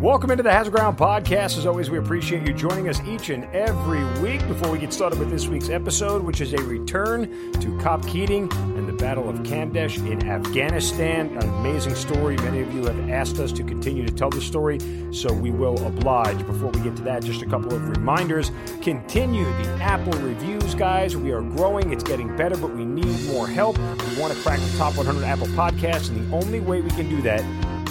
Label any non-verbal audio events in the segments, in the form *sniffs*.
Welcome into the Hazard Ground podcast. As always, we appreciate you joining us each and every week. Before we get started with this week's episode, which is a return to Cop Keating and the Battle of Kamdesh in Afghanistan, an amazing story. Many of you have asked us to continue to tell the story, so we will oblige. Before we get to that, just a couple of reminders. Continue the Apple reviews, guys. We are growing, it's getting better, but we need more help. We want to crack the top 100 Apple podcasts, and the only way we can do that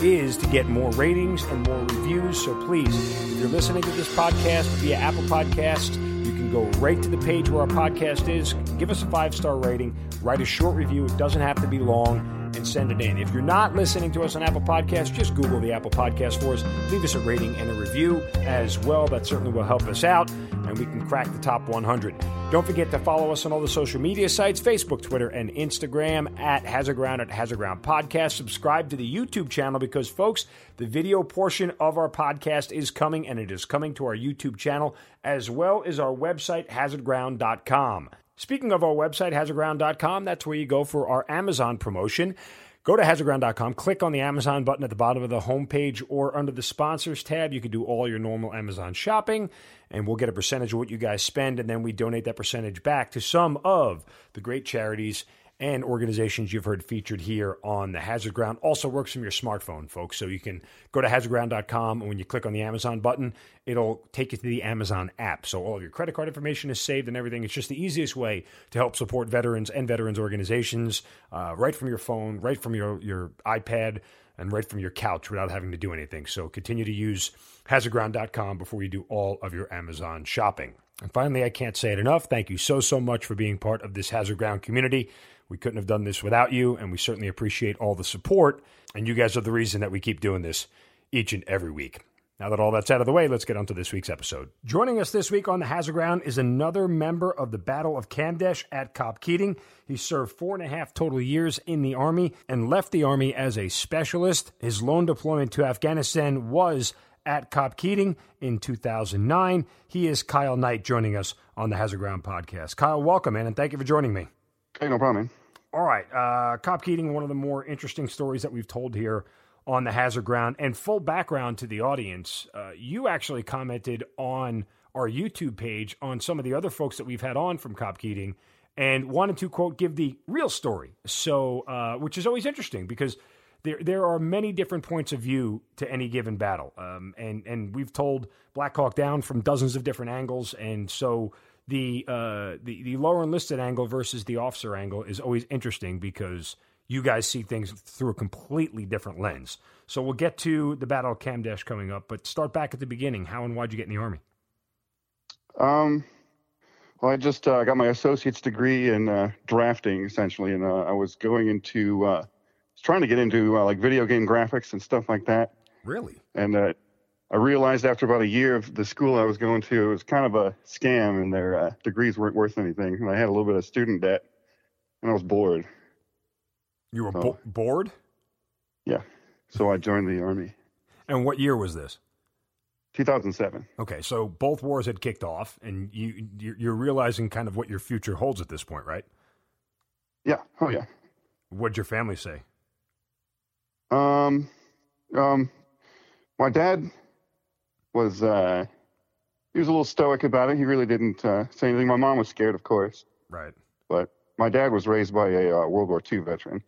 is to get more ratings and more reviews. So please, if you're listening to this podcast via Apple Podcast, you can go right to the page where our podcast is, give us a five star rating, write a short review. It doesn't have to be long. And send it in. If you're not listening to us on Apple Podcasts, just Google the Apple Podcast for us. Leave us a rating and a review as well. That certainly will help us out, and we can crack the top 100. Don't forget to follow us on all the social media sites Facebook, Twitter, and Instagram at Hazard Ground at Hazard Ground Podcast. Subscribe to the YouTube channel because, folks, the video portion of our podcast is coming and it is coming to our YouTube channel as well as our website, hazardground.com. Speaking of our website, hazardground.com, that's where you go for our Amazon promotion. Go to hazardground.com, click on the Amazon button at the bottom of the homepage or under the sponsors tab. You can do all your normal Amazon shopping, and we'll get a percentage of what you guys spend, and then we donate that percentage back to some of the great charities and organizations you've heard featured here on the Hazard Ground. Also works from your smartphone, folks. So you can go to hazardground.com, and when you click on the Amazon button, it'll take you to the Amazon app. So all of your credit card information is saved and everything. It's just the easiest way to help support veterans and veterans organizations uh, right from your phone, right from your, your iPad, and right from your couch without having to do anything. So continue to use hazardground.com before you do all of your Amazon shopping. And finally, I can't say it enough. Thank you so, so much for being part of this Hazard Ground community. We couldn't have done this without you, and we certainly appreciate all the support. And you guys are the reason that we keep doing this each and every week. Now that all that's out of the way, let's get on to this week's episode. Joining us this week on the Hazard Ground is another member of the Battle of Kamdesh at COP Keating. He served four and a half total years in the Army and left the Army as a specialist. His lone deployment to Afghanistan was at COP Keating in 2009. He is Kyle Knight joining us on the Hazard Ground podcast. Kyle, welcome, man, and thank you for joining me. Hey, no problem. Man. All right. Uh, COP Keating, one of the more interesting stories that we've told here on the Hazard Ground. And full background to the audience, uh, you actually commented on our YouTube page on some of the other folks that we've had on from Cop Keating and wanted to, quote, give the real story. So, uh, which is always interesting because there, there are many different points of view to any given battle. Um, and, and we've told Black Hawk Down from dozens of different angles. And so, the uh, the the lower enlisted angle versus the officer angle is always interesting because you guys see things through a completely different lens. So we'll get to the Battle of Kamdesh coming up, but start back at the beginning. How and why'd you get in the army? Um, well, I just uh, got my associate's degree in uh, drafting, essentially, and uh, I was going into, uh, was trying to get into uh, like video game graphics and stuff like that. Really? And uh, I realized after about a year of the school I was going to, it was kind of a scam, and their uh, degrees weren't worth anything. And I had a little bit of student debt, and I was bored. You were so, bo- bored? Yeah. So I joined the army. And what year was this? 2007. Okay, so both wars had kicked off, and you you're realizing kind of what your future holds at this point, right? Yeah. Oh yeah. What'd your family say? Um, um, my dad was uh, he was a little stoic about it. He really didn't uh, say anything. My mom was scared, of course. Right. But my dad was raised by a uh, World War II veteran,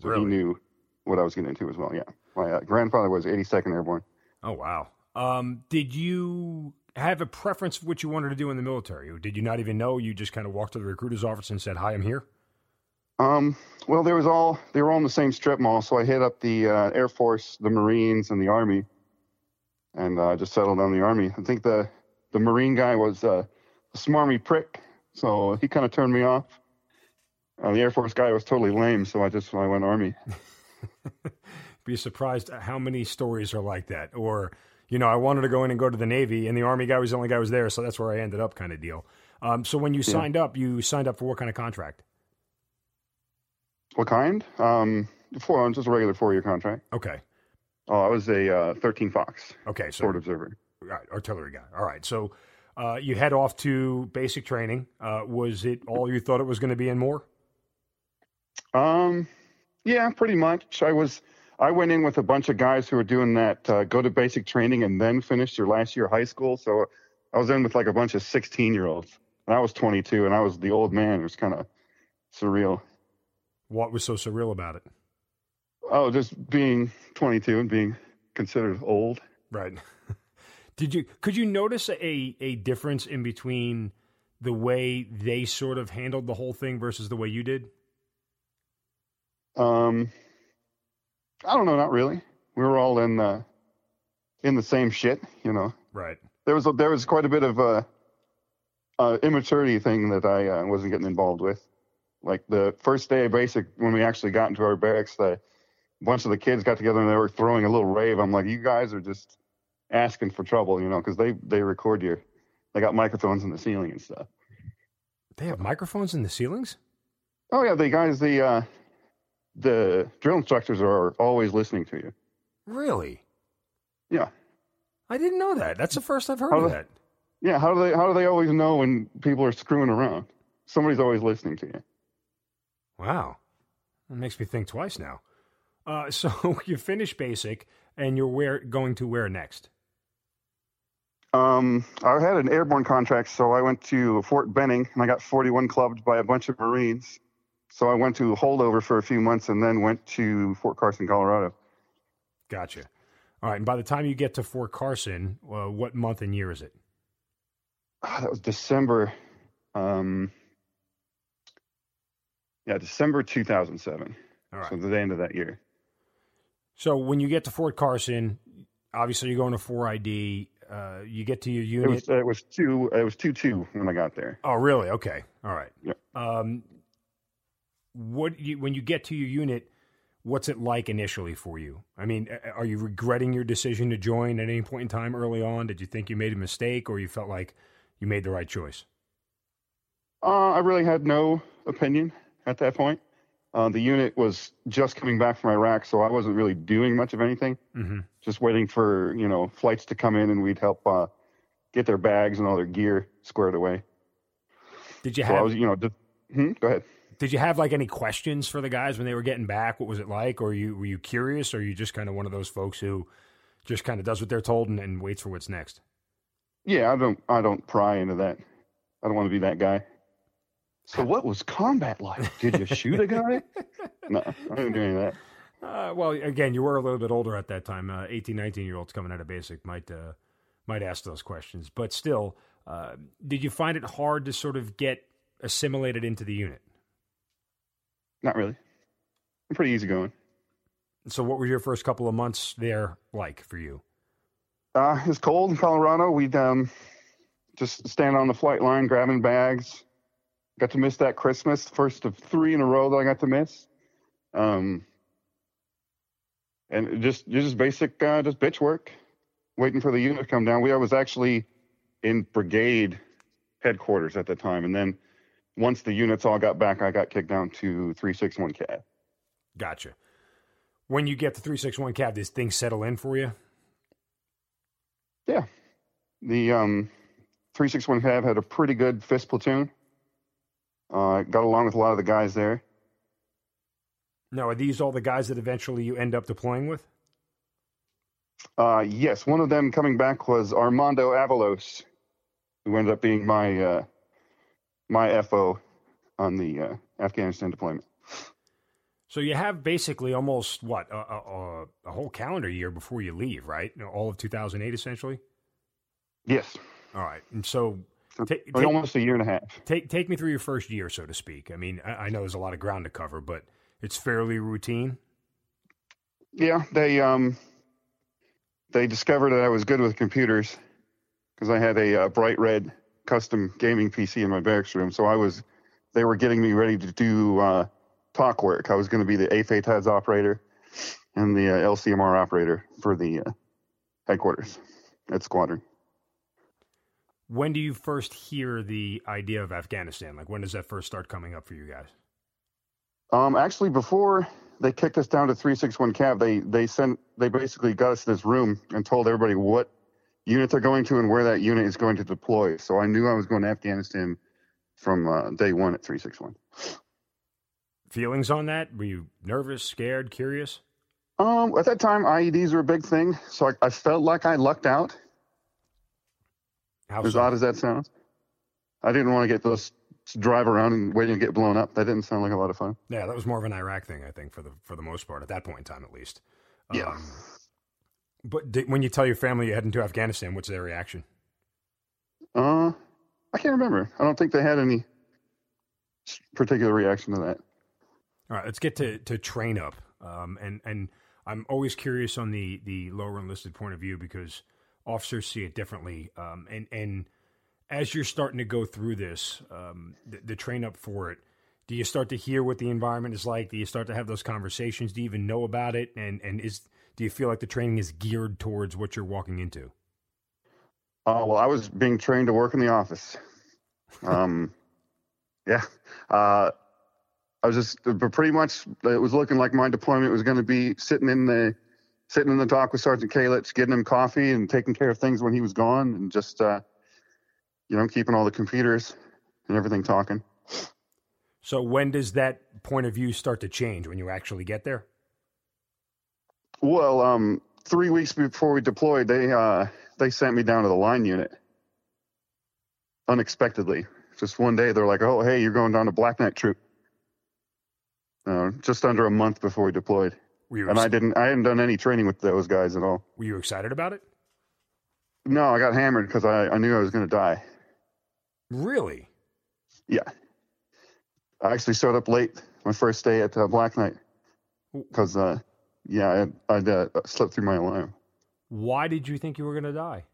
so really? he knew what I was getting into as well. Yeah. My uh, grandfather was 82nd Airborne. Oh wow. Um, did you have a preference for what you wanted to do in the military, or did you not even know? You just kind of walked to the recruiter's office and said, "Hi, I'm here." Um, well, there was all they were all in the same strip mall, so I hit up the uh, Air Force, the Marines, and the Army and uh, just settled on the army. I think the the Marine guy was uh, a smarmy prick, so he kind of turned me off. Uh, the Air Force guy was totally lame, so I just I went Army. *laughs* Be surprised how many stories are like that. Or, you know, I wanted to go in and go to the Navy, and the Army guy was the only guy who was there, so that's where I ended up, kind of deal. Um, so when you signed up, you signed up for what kind of contract? What kind? Um, four, just a regular four year contract. Okay. Oh, I was a uh, 13 Fox Okay. So forward observer. right, artillery guy. All right. So uh, you head off to basic training. Uh, was it all you thought it was going to be and more? Um, yeah, pretty much. I was. I went in with a bunch of guys who were doing that uh, go to basic training and then finish your last year of high school. So I was in with like a bunch of 16 year olds. And I was 22 and I was the old man. It was kind of surreal. What was so surreal about it? Oh, just being 22 and being considered old. Right. *laughs* Did you could you notice a a difference in between the way they sort of handled the whole thing versus the way you did? Um, I don't know, not really. We were all in the in the same shit, you know. Right. There was a, there was quite a bit of a, uh, immaturity thing that I uh, wasn't getting involved with. Like the first day of basic, when we actually got into our barracks, the a bunch of the kids got together and they were throwing a little rave. I'm like, you guys are just asking for trouble, you know, because they they record your, they got microphones in the ceiling and stuff. They have microphones in the ceilings? Oh yeah, the guys, the uh, the drill instructors are always listening to you. Really? Yeah, I didn't know that. That's the first I've heard How of do- that. yeah. How do they how do they always know when people are screwing around? Somebody's always listening to you. Wow. That makes me think twice now. Uh, so *laughs* you finish basic and you're where going to where next? Um, I had an airborne contract, so I went to Fort Benning and I got 41 clubbed by a bunch of Marines. So I went to holdover for a few months and then went to Fort Carson, Colorado. Gotcha. All right. And by the time you get to Fort Carson, uh, what month and year is it? Ah, that was December. Um, yeah, December 2007. All right. So the end of that year. So when you get to Fort Carson, obviously you're going to 4ID. Uh, you get to your It unit. was it was two it was two two when I got there. oh, really? Okay. All right. Yep. Um, what you, when you get to your unit, what's it like initially for you? I mean, are you regretting your decision to join at any point in time early on? Did you think you made a mistake, or you felt like you made the right choice? Uh, I really had no opinion at that point. Uh, the unit was just coming back from Iraq, so I wasn't really doing much of anything. Mm-hmm. Just waiting for you know flights to come in, and we'd help uh, get their bags and all their gear squared away. Did you So I have was, you know, just, hmm, go ahead. Did you have like any questions for the guys when they were getting back? What was it like? Or you were you curious, or are you just kind of one of those folks who just kind of does what they're told and, and waits for what's next? Yeah, I don't, I don't pry into that. I don't want to be that guy. So what was combat like? Did you shoot a guy? no, I didn't do any of that. *laughs* Uh, well, again, you were a little bit older at that time. Uh, 18, 19 year olds coming out of basic might uh, might ask those questions, but still, uh, did you find it hard to sort of get assimilated into the unit? Not really. I'm pretty easygoing. So, what were your first couple of months there like for you? Uh, it's cold in Colorado. We'd um, just stand on the flight line grabbing bags. Got to miss that Christmas, first of three in a row that I got to miss. Um, and just just basic, uh, just bitch work, waiting for the unit to come down. We I was actually in brigade headquarters at the time, and then once the units all got back, I got kicked down to three six one Cav. Gotcha. When you get the 361 Cav, does things settle in for you? Yeah, the um, three six one Cav had a pretty good fist platoon. Uh, got along with a lot of the guys there. Now, are these all the guys that eventually you end up deploying with? Uh, yes, one of them coming back was Armando Avalos, who ended up being my uh, my FO on the uh, Afghanistan deployment. So you have basically almost what a, a, a- a whole calendar year before you leave, right? All of 2008, essentially. Yes, All right, and so So, take almost a year and a half. take take me through your first year, so to speak. I mean, I, I know there's a lot of ground to cover, but it's fairly routine. Yeah, they um, they discovered that I was good with computers because I had a uh, bright red custom gaming PC in my barracks room. So I was, they were getting me ready to do uh, TOC work. I was going to be the AFATDS operator and the uh, LCMR operator for the uh, headquarters at squadron. When do you first hear the idea of Afghanistan? Like, when does that first start coming up for you guys? Um, actually, before they kicked us down to 361 Cav. They they sent they basically got us this room and told everybody what unit they're going to and where that unit is going to deploy. So I knew I was going to Afghanistan from uh, day one at 361. Feelings on that? Were you nervous, scared, curious? Um, at that time, IEDs were a big thing, so I, I felt like I lucked out. How as so? odd as that sounds, I didn't want to get those to drive around and waiting to get blown up. That didn't sound like a lot of fun. Yeah, that was more of an Iraq thing, I think, for the for the most part at that point in time, at least. Yeah. Um, but did, when you tell your family you're heading to Afghanistan, what's their reaction? Uh, I can't remember. I don't think they had any particular reaction to that. All right, let's get to, to train up. Um, and and I'm always curious on the the lower enlisted point of view because officers see it differently. Um, and and as you're starting to go through this, um, the, the train up for it, do you start to hear what the environment is like? Do you start to have those conversations? Do you even know about it? And and is do you feel like the training is geared towards what you're walking into? Uh, well, I was being trained to work in the office. Um, *laughs* yeah. Uh, I was just, pretty much, it was looking like my deployment was going to be sitting in the, sitting in the TOC with Sergeant Kalitz, getting him coffee and taking care of things when he was gone, and just, uh, you know, keeping all the computers and everything talking. So when does that point of view start to change when you actually get there? Well, um, three weeks before we deployed, they uh, they sent me down to the line unit unexpectedly. Just one day, they're like, "Oh, hey, you're going down to Black Knight Troop." Uh, just under a month before we deployed, Were and I didn't. I hadn't done any training with those guys at all. were you excited about it? No, I got hammered because I, I knew I was going to die. Really? Yeah, I actually showed up late my first day at uh, Black Knight because, uh, yeah, I I'd, uh, slept through my alarm Why did you think you were going to die?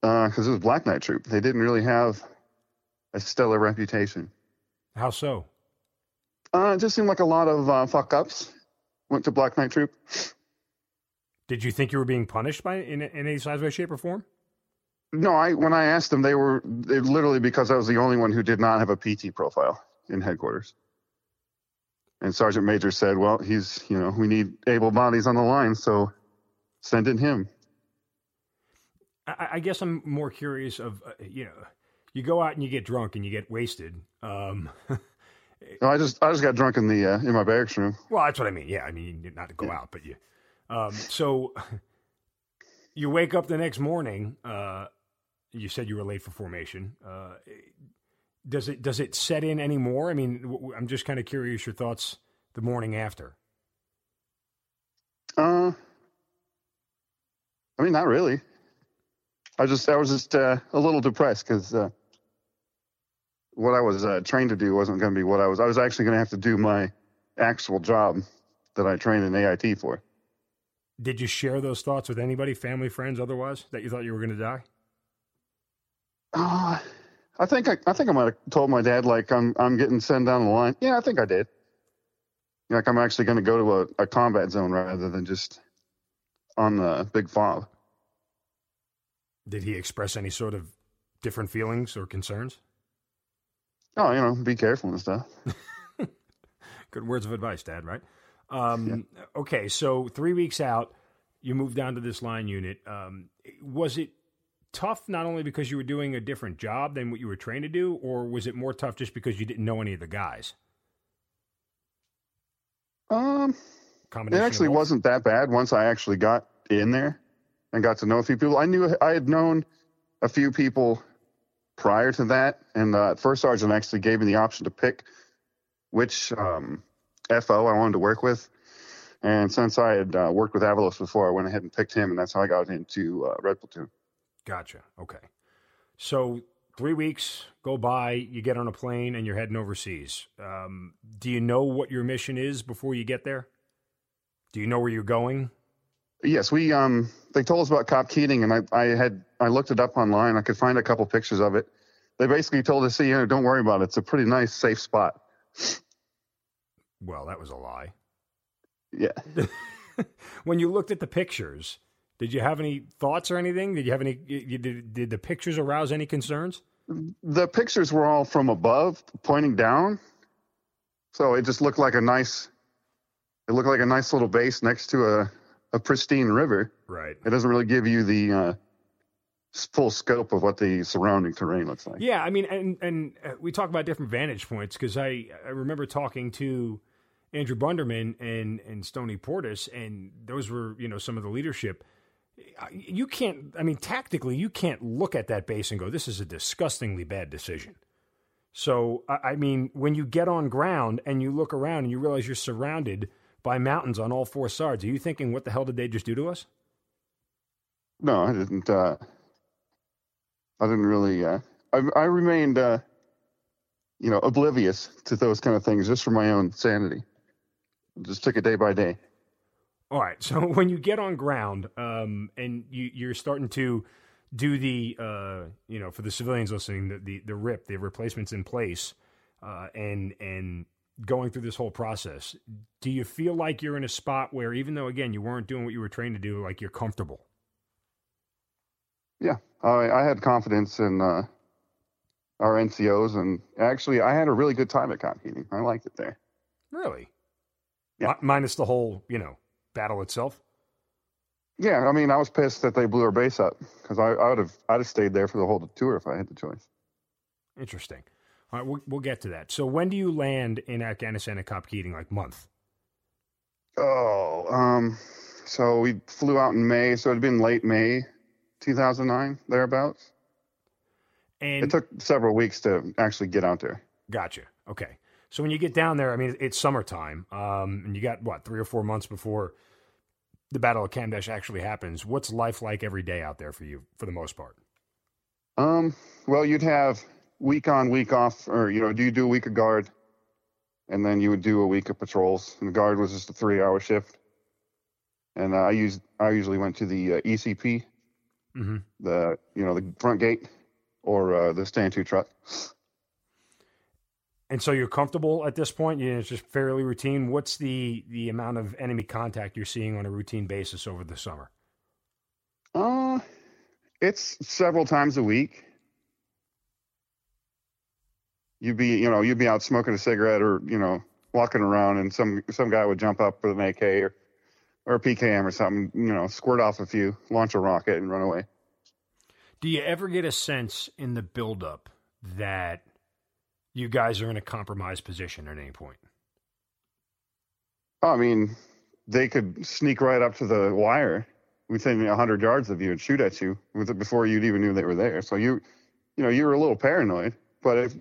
because Uh, it was Black Knight Troop. They didn't really have a stellar reputation. How so? Uh, it just seemed like a lot of uh, fuck ups went to Black Knight Troop. Did you think you were being punished by in, in any size, way, shape, or form? No, I when I asked them, they were they literally because I was the only one who did not have a PT profile in headquarters. And Sergeant Major said, "Well, he's you know we need able bodies on the line, so send in him." I, I guess I'm more curious of uh, you know, you go out and you get drunk and you get wasted. Um, *laughs* No, I just I just got drunk in the uh, in my barracks room. well, that's what I mean. Yeah, I mean not to go out, but you. Um, so *laughs* you wake up the next morning. Uh, you said you were late for formation. Uh, does it does it set in anymore? I mean, w- I'm just kind of curious your thoughts the morning after. Uh, I mean, not really. I just I was just uh, a little depressed because uh, what I was uh, trained to do wasn't going to be what I was. I was actually going to have to do my actual job that I trained in AIT for. Did you share those thoughts with anybody, family, friends, otherwise, that you thought you were going to die? Uh, I think I, I think I might have told my dad like I'm I'm getting sent down the line. Yeah, I think I did. Like I'm actually going to go to a, a combat zone rather than just on the big fob. Did he express any sort of different feelings or concerns? Oh, you know, be careful and stuff. *laughs* Good words of advice, Dad, right? Um, Okay, so three weeks out, you moved down to this line unit. Um, was it tough not only because you were doing a different job than what you were trained to do, or was it more tough just because you didn't know any of the guys? Um, it actually wasn't that bad once I actually got in there and got to know a few people. I knew I had known a few people prior to that, and uh, first sergeant actually gave me the option to pick which um, FO I wanted to work with. And since I had uh, worked with Avalos before, I went ahead and picked him, and that's how I got into uh, Red Platoon. Gotcha. Okay. So three weeks go by, you get on a plane, and you're heading overseas. Um, do you know what your mission is before you get there? Do you know where you're going? Yes, we um they told us about Cop Keating, and I I had I looked it up online. I could find a couple pictures of it. They basically told us, you know, don't worry about it. It's a pretty nice, safe spot. Well, that was a lie. Yeah. *laughs* *laughs* when you looked at the pictures, did you have any thoughts or anything? Did you have any? Did, did the pictures arouse any concerns? The pictures were all from above, pointing down. So it just looked like a nice, it looked like a nice little base next to a, a pristine river. Right. It doesn't really give you the uh, full scope of what the surrounding terrain looks like. Yeah, I mean, and and uh, we talk about different vantage points because I I remember talking to Andrew Bundermann and and Stoney Portis, and those were you know some of the leadership. You can't, I mean, tactically, you can't look at that base and go, "This is a disgustingly bad decision." So, I mean, when you get on ground and you look around and you realize you're surrounded by mountains on all four sides, are you thinking, "What the hell did they just do to us?" No, I didn't. Uh, I didn't really. Uh, I, I remained, uh, you know, oblivious to those kind of things just for my own sanity. Just took it day by day. All right. So *laughs* when you get on ground, um, and you, you're starting to do the, uh, you know, for the civilians listening, the the, the rip, the replacements in place, uh, and and going through this whole process, do you feel like you're in a spot where, even though again you weren't doing what you were trained to do, like you're comfortable? Yeah, I, I had confidence in uh, our NCOs, and actually, I had a really good time at Cop Keating. I liked it there. Really? Yeah. M- minus the whole, you know, battle itself. Yeah, I mean, I was pissed that they blew our base up because I, I would have I'd have stayed there for the whole tour if I had the choice. Interesting. All right, we'll, we'll get to that. So, when do you land in Afghanistan at Cop Keating? Like month? Oh, um, so we flew out in May, so it'd been late May, 2009, thereabouts. And It took several weeks to actually get out there. Gotcha. Okay. So when you get down there, I mean, it's summertime, um, and you got what three or four months before the Battle of Kamdesh actually happens. What's life like every day out there for you, for the most part? Um, well, you'd have week on, week off, or you know, do you do a week of guard, and then you would do a week of patrols. And the guard was just a three-hour shift. And uh, I used I usually went to the uh, ECP, Mm-hmm. the you know the front gate, or uh, the stand to truck. And so you're comfortable at this point. You know, it's just fairly routine. What's the the amount of enemy contact you're seeing on a routine basis over the summer? Uh, it's several times a week. You'd be, you know, you'd be out smoking a cigarette or, you know, walking around and some some guy would jump up with an AK or or a PKM or something, you know, squirt off a few, launch a rocket and run away. Do you ever get a sense in the buildup that you guys are in a compromised position at any point? I mean, they could sneak right up to the wire within a hundred yards of you and shoot at you with it before you'd even knew they were there. So you, you know, you were a little paranoid, but if,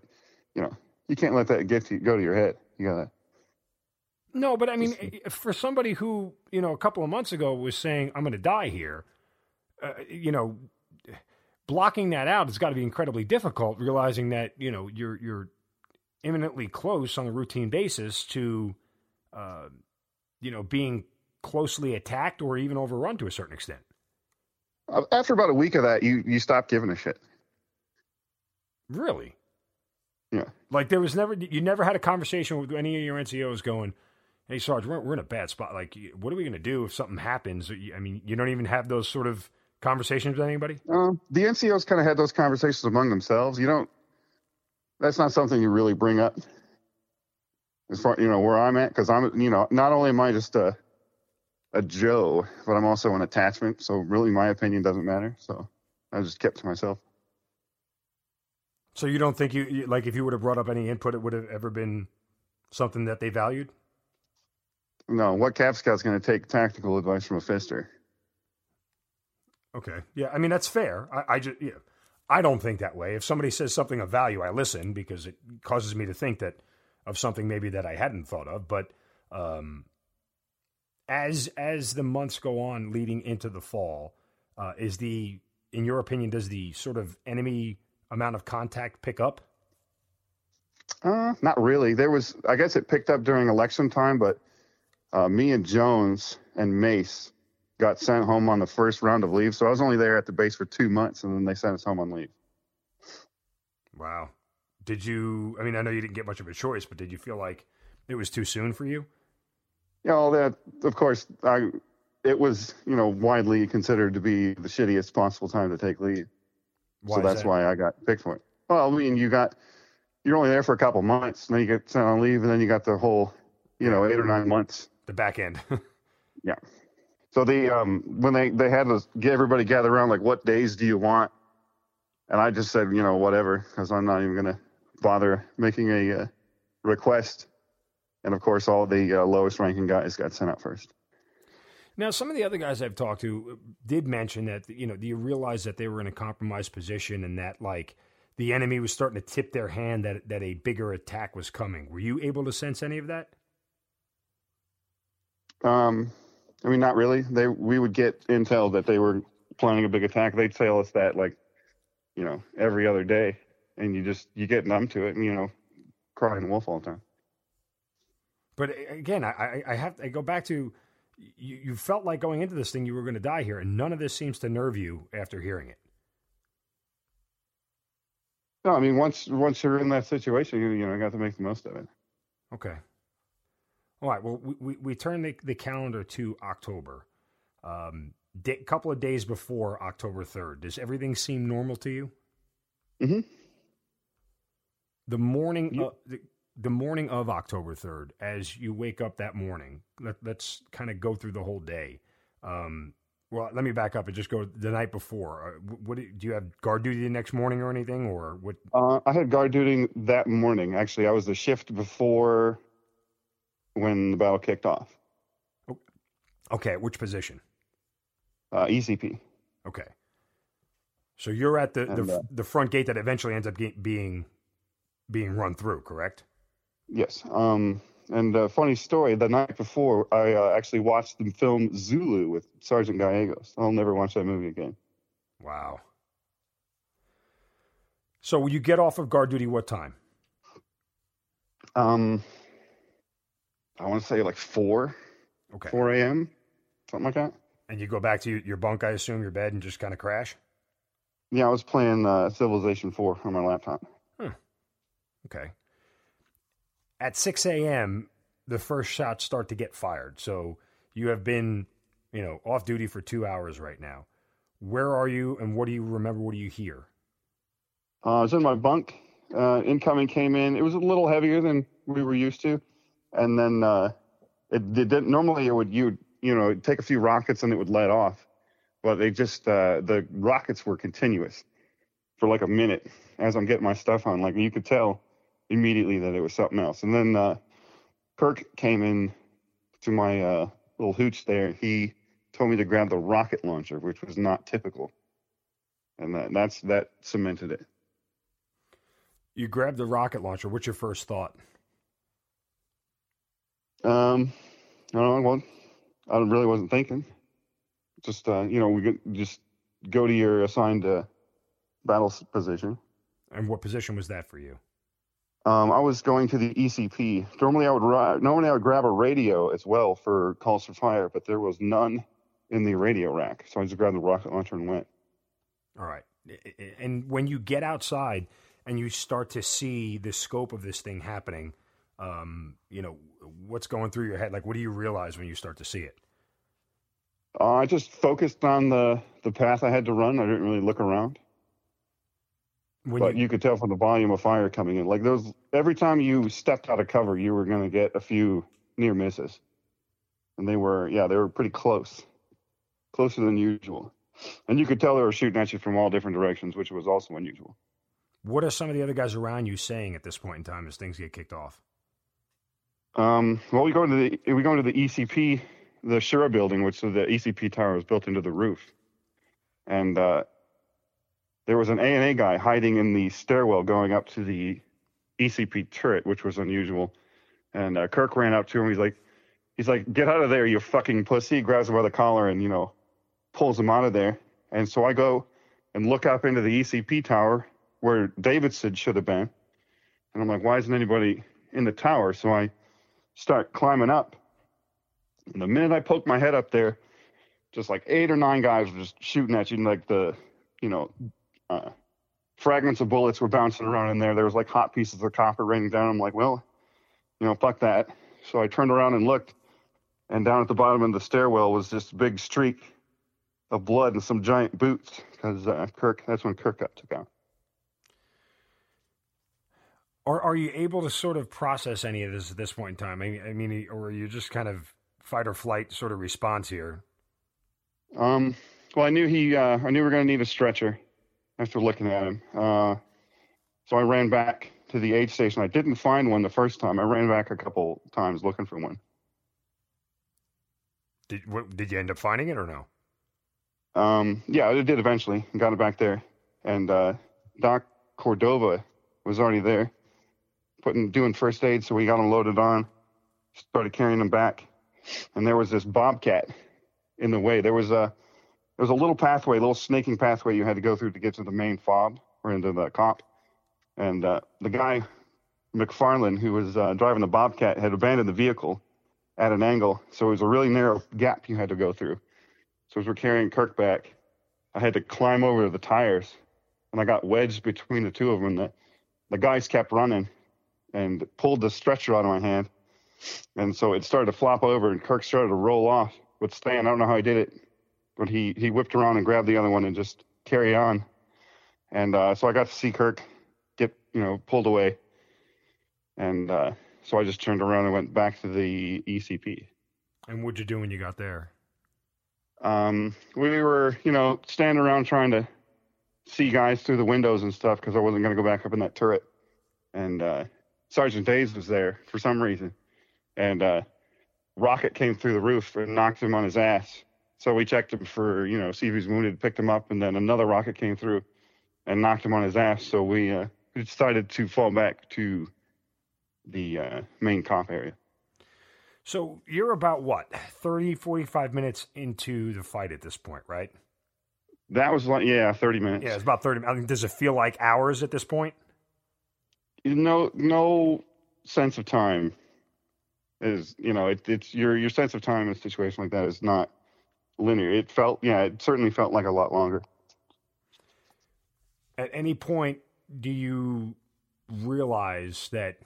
you know, you can't let that get to go to your head. You gotta. No, but I mean, for somebody who you know a couple of months ago was saying I'm going to die here, uh, you know, blocking that out has got to be incredibly difficult. Realizing that you know you're you're imminently close on a routine basis to, uh, you know, being closely attacked or even overrun to a certain extent. After about a week of that, you you stop giving a shit. Really, Yeah. like there was never you never had a conversation with any of your NCOs going. Hey Sarge, we're, we're in a bad spot. Like, what are we going to do if something happens? I mean, you don't even have those sort of conversations with anybody. Um, the NCOs kind of had those conversations among themselves. You don't. That's not something you really bring up. As far you know where I'm at, because I'm you know not only am I just a a Joe, but I'm also an attachment. So really, my opinion doesn't matter. So I just kept to myself. So you don't think you you- like if you would have brought up any input, it would have ever been something that they valued? No, what Cav Scout's going to take tactical advice from a fister? Okay, yeah, I mean that's fair. I, I just, yeah, I don't think that way. If somebody says something of value, I listen because it causes me to think that of something maybe that I hadn't thought of. But um, as as the months go on, leading into the fall, uh, is the in your opinion does the sort of enemy amount of contact pick up? Uh, not really. There was, I guess, it picked up during election time, but uh, me and Jones and Mace got sent home on the first round of leave. So I was only there at the base for two months, and then they sent us home on leave. Wow. Did you? I mean, I know you didn't get much of a choice, but did you feel like it was too soon for you? Yeah, all that. Of course, I. It was, you know, widely considered to be the shittiest possible time to take leave. Why so that's that? why I got picked for it. Well, I mean, you got you're only there for a couple months, and then you get sent on leave, and then you got the whole, you know, eight or nine months. The back end. *laughs* yeah. So the um when they they had to get everybody gather around, like, what days do you want? And I just said, you know, whatever, because I'm not even gonna bother making a uh, request. And of course, all the uh, lowest ranking guys got sent out first. Now, some of the other guys I've talked to did mention that, you know, do you realize that they were in a compromised position and that, like, the enemy was starting to tip their hand that, that a bigger attack was coming? Were you able to sense any of that? Um, I mean, not really. They we would get intel that they were planning a big attack. They'd tell us that like, you know, every other day, and you just you get numb to it, and you know, crying wolf all the time. But again, I, I have I go back to you, you felt like going into this thing you were going to die here, and none of this seems to nerve you after hearing it. No, I mean once once you're in that situation, you you know, you got to make the most of it. Okay. All right. Well, we we, we turn the, the calendar to October. Um, a couple of days before October third. Does everything seem normal to you? Mm-hmm. The morning. Yeah. the, the morning of October 3rd, as you wake up that morning, let, us kind of go through the whole day. Um, well, let me back up and just go the night before. Uh, what do you have guard duty the next morning or anything, or what? Uh, I had guard duty that morning. Actually, I was the shift before when the battle kicked off. Okay, which position? Uh, ECP. Okay, so you're at the and, the, uh, the front gate that eventually ends up being being run through, correct? Yes. Um, and uh, funny story, the night before, I uh, actually watched the film Zulu with Sergeant Gallegos. I'll never watch that movie again. Wow. So will you get off of guard duty what time? Um, I want to say like 4. Okay. 4 a.m., something like that. And you go back to your bunk, I assume, your bed, and just kind of crash? Yeah, I was playing uh, Civilization 4 on my laptop. Hmm. Okay at 6 a.m., the first shots start to get fired. So you have been, you know, off duty for two hours right now. Where are you, and what do you remember? What do you hear? Uh, I was in my bunk. Uh, incoming came in. It was a little heavier than we were used to, and then uh, it, it didn't. Normally, it would you you know take a few rockets and it would let off, but they just uh, the rockets were continuous for like a minute as I'm getting my stuff on. Like you could tell immediately that it was something else. And then uh, Kirk came in to my uh, little hooch there. He told me to grab the rocket launcher, which was not typical, and that, that's that cemented it. You grabbed the rocket launcher. What's your first thought? Um, I don't know. Well, I really wasn't thinking. Just uh, you know, we could just go to your assigned uh, battle position. And what position was that for you? Um, I was going to the ECP. Normally, I would normally I would grab a radio as well for calls for fire, but there was none in the radio rack, so I just grabbed the rocket launcher and went. All right. And when you get outside and you start to see the scope of this thing happening, um, you know what's going through your head. Like, what do you realize when you start to see it? Uh, I just focused on the the path I had to run. I didn't really look around. When but you, you, could tell from the volume of fire coming in. Like those, every time you stepped out of cover, you were going to get a few near misses, and they were, yeah, they were pretty close, closer than usual. And you could tell they were shooting at you from all different directions, which was also unusual. What are some of the other guys around you saying at this point in time as things get kicked off? Um, well, we go into the we go into the ECP, the Shura building, which the ECP tower is built into the roof, and uh, there was an ANA guy hiding in the stairwell going up to the ECP turret, which was unusual. And uh, Kirk ran up to him. He's like, he's like, get out of there, you fucking pussy. He grabs him by the collar and, you know, pulls him out of there. And so I go and look up into the ECP tower where Davidson should have been. And I'm like, why isn't anybody in the tower? So I start climbing up. And the minute I poke my head up there, just like eight or nine guys were just shooting at you, like the, you know, uh, fragments of bullets were bouncing around in there. There was like hot pieces of copper raining down. I'm like, well, you know, fuck that. So I turned around and looked, and down at the bottom of the stairwell was this big streak of blood and some giant boots because uh, Kirk. That's when Kirk got took out. Are are you able to sort of process any of this at this point in time? I mean, I mean, or are you just kind of fight or flight sort of response here? Um, well, I knew he, uh, I knew we were going to need a stretcher after looking at him. Uh, so I ran back to the aid station. I didn't find one the first time. I ran back a couple times looking for one. Did what, did you end up finding it or no? Um, yeah, I did eventually. Got it back there, and uh, Doc Cordova was already there, putting doing first aid. So we got him loaded on, started carrying him back, and there was this bobcat in the way. There was a there was a little pathway, a little snaking pathway you had to go through to get to the main fob or into the cop. And uh, the guy McFarland, who was uh, driving the bobcat, had abandoned the vehicle at an angle, so it was a really narrow gap you had to go through. So as we're carrying Kirk back, I had to climb over the tires, and I got wedged between the two of them. The, the guys kept running and pulled the stretcher out of my hand. And so it started to flop over, and Kirk started to roll off with Stan. I don't know how he did it, but he, he whipped around and grabbed the other one and just carry on. And uh, so I got to see Kirk get, you know, pulled away. And uh, so I just turned around and went back to the ECP. And what'd you do when you got there? Um, we were, you know, standing around trying to see guys through the windows and stuff because I wasn't going to go back up in that turret. And uh, Sergeant Days was there for some reason. And uh, rocket came through the roof and knocked him on his ass. So we checked him for, you know, see if he's wounded, picked him up, and then another rocket came through and knocked him on his ass. So we, uh, we decided to fall back to the uh, main cop area. So you're about what, 30, 45 minutes into the fight at this point, right? That was like, yeah, 30 minutes. Yeah, it's about 30 I mean, does it feel like hours at this point? No, no sense of time is, you know, it, it's your, your sense of time in a situation like that is not linear. It felt, yeah, it certainly felt like a lot longer. At any point, do you realize that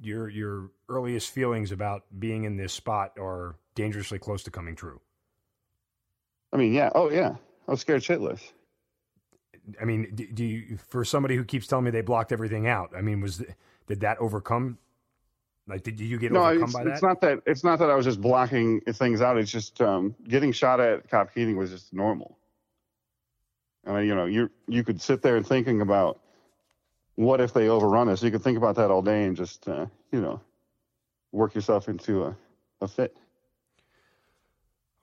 your your earliest feelings about being in this spot are dangerously close to coming true? I mean, yeah. Oh, yeah. I was scared shitless. I mean, do, do you for somebody who keeps telling me they blocked everything out? I mean, was did that overcome? Like, did you get no, overcome it's, by that? it's not that. It's not that I was just blocking things out. It's just um, getting shot at cop Keating was just normal. I mean, you know, you you could sit there and thinking about what if they overrun us. You could think about that all day and just uh, you know work yourself into a, a fit.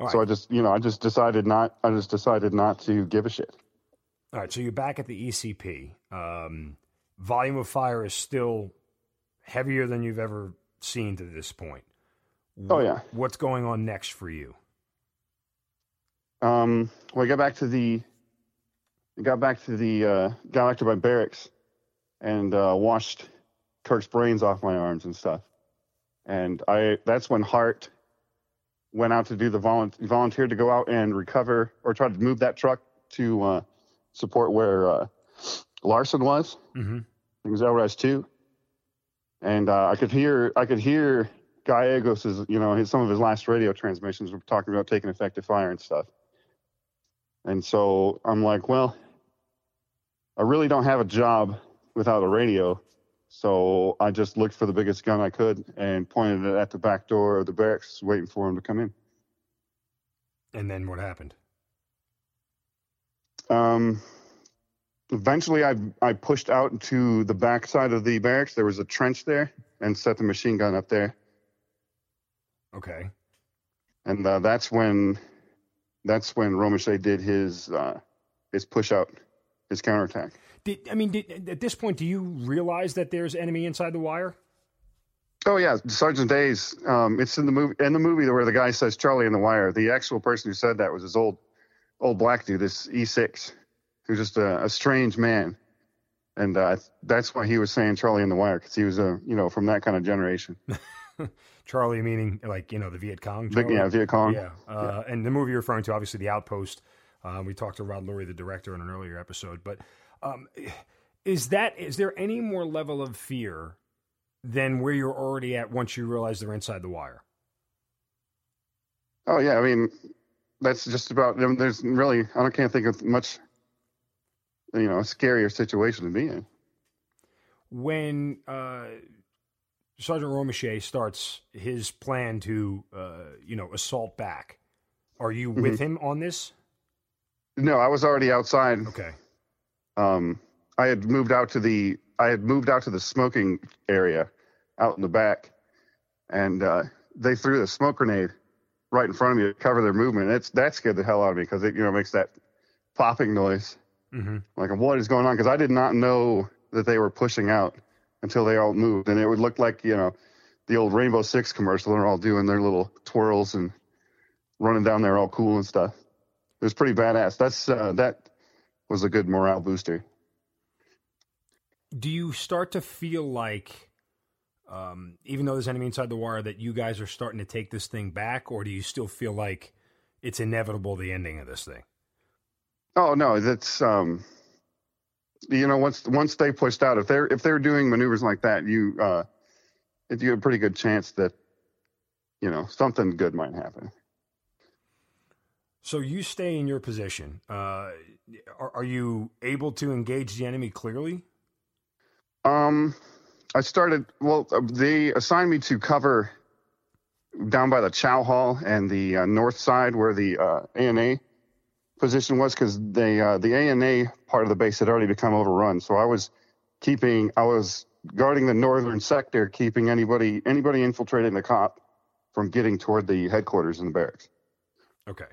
All So I just you know I just decided not I just decided not to give a shit. All right, so you're back at the ECP. Um, volume of fire is still heavier than you've ever seen to this point. Oh, yeah. What's going on next for you? Um, well, I got back to the, got back to the, uh, got back to my barracks, and uh, washed Kirk's brains off my arms and stuff. And I, that's when Hardt went out to do the volunteer, volunteered to go out and recover or try to move that truck to uh, support where uh, Larson was. Mm-hmm. It was LRAS two, and uh, I could hear I could hear Gallegos's you know his some of his last radio transmissions were talking about taking effective fire and stuff. And so I'm like, well, I really don't have a job without a radio, so I just looked for the biggest gun I could and pointed it at the back door of the barracks, waiting for him to come in. And then what happened? Um, eventually, I I pushed out into the back side of the barracks. There was a trench there, and set the machine gun up there. Okay. and uh, that's when that's when Romesha did his uh, his push out, his counterattack. Did I mean did, at this point do you realize that there's enemy inside the wire? Oh yeah, Sergeant Days. Um, it's in the movie in the movie where the guy says Charlie in the wire. The actual person who said that was this old old black dude, this E6, who's just a, a strange man, and uh, that's why he was saying Charlie in the wire because he was a you know from that kind of generation. *laughs* Charlie meaning like you know the Viet Cong. Charlie? yeah, Viet Cong. Yeah, uh, and the movie you're referring to, obviously, The Outpost. Uh, we talked to Rod Lurie, the director, in an earlier episode. But um, is that is there any more level of fear than where you're already at once you realize they're inside the wire? Oh yeah, I mean that's just about. There's really I don't- can't think of much you know a scarier situation to be in. when uh, Sergeant Romesha starts his plan to, uh, you know, assault back, are you Mm-hmm. with him on this? No, I was already outside. Okay. Um, I had moved out to the I had moved out to the smoking area out in the back, and uh, they threw the smoke grenade right in front of me to cover their movement. It's that scared the hell out of me because it you know makes that popping noise. Mm-hmm. Like what is going on? Because I did not know that they were pushing out until they all moved, and it would look like you know the old Rainbow Six commercial. They're all doing their little twirls and running down there all cool and stuff. It was pretty badass. That's uh, that was a good morale booster. Do you start to feel like, um, even though there's enemy inside the wire, that you guys are starting to take this thing back, or do you still feel like it's inevitable the ending of this thing? Oh no, that's um, you know once once they pushed out, if they're if they're doing maneuvers like that, you uh, if you have a pretty good chance that you know something good might happen. So you stay in your position. Uh, are, are you able to engage the enemy clearly? Um, I started. Well, uh, they assigned me to cover down by the Chow Hall and the uh, north side where the uh, ANA position was, because they uh, the ANA part of the base had already become overrun. So I was keeping. I was guarding the northern sector, keeping anybody anybody infiltrating the cop from getting toward the headquarters in the barracks. Okay.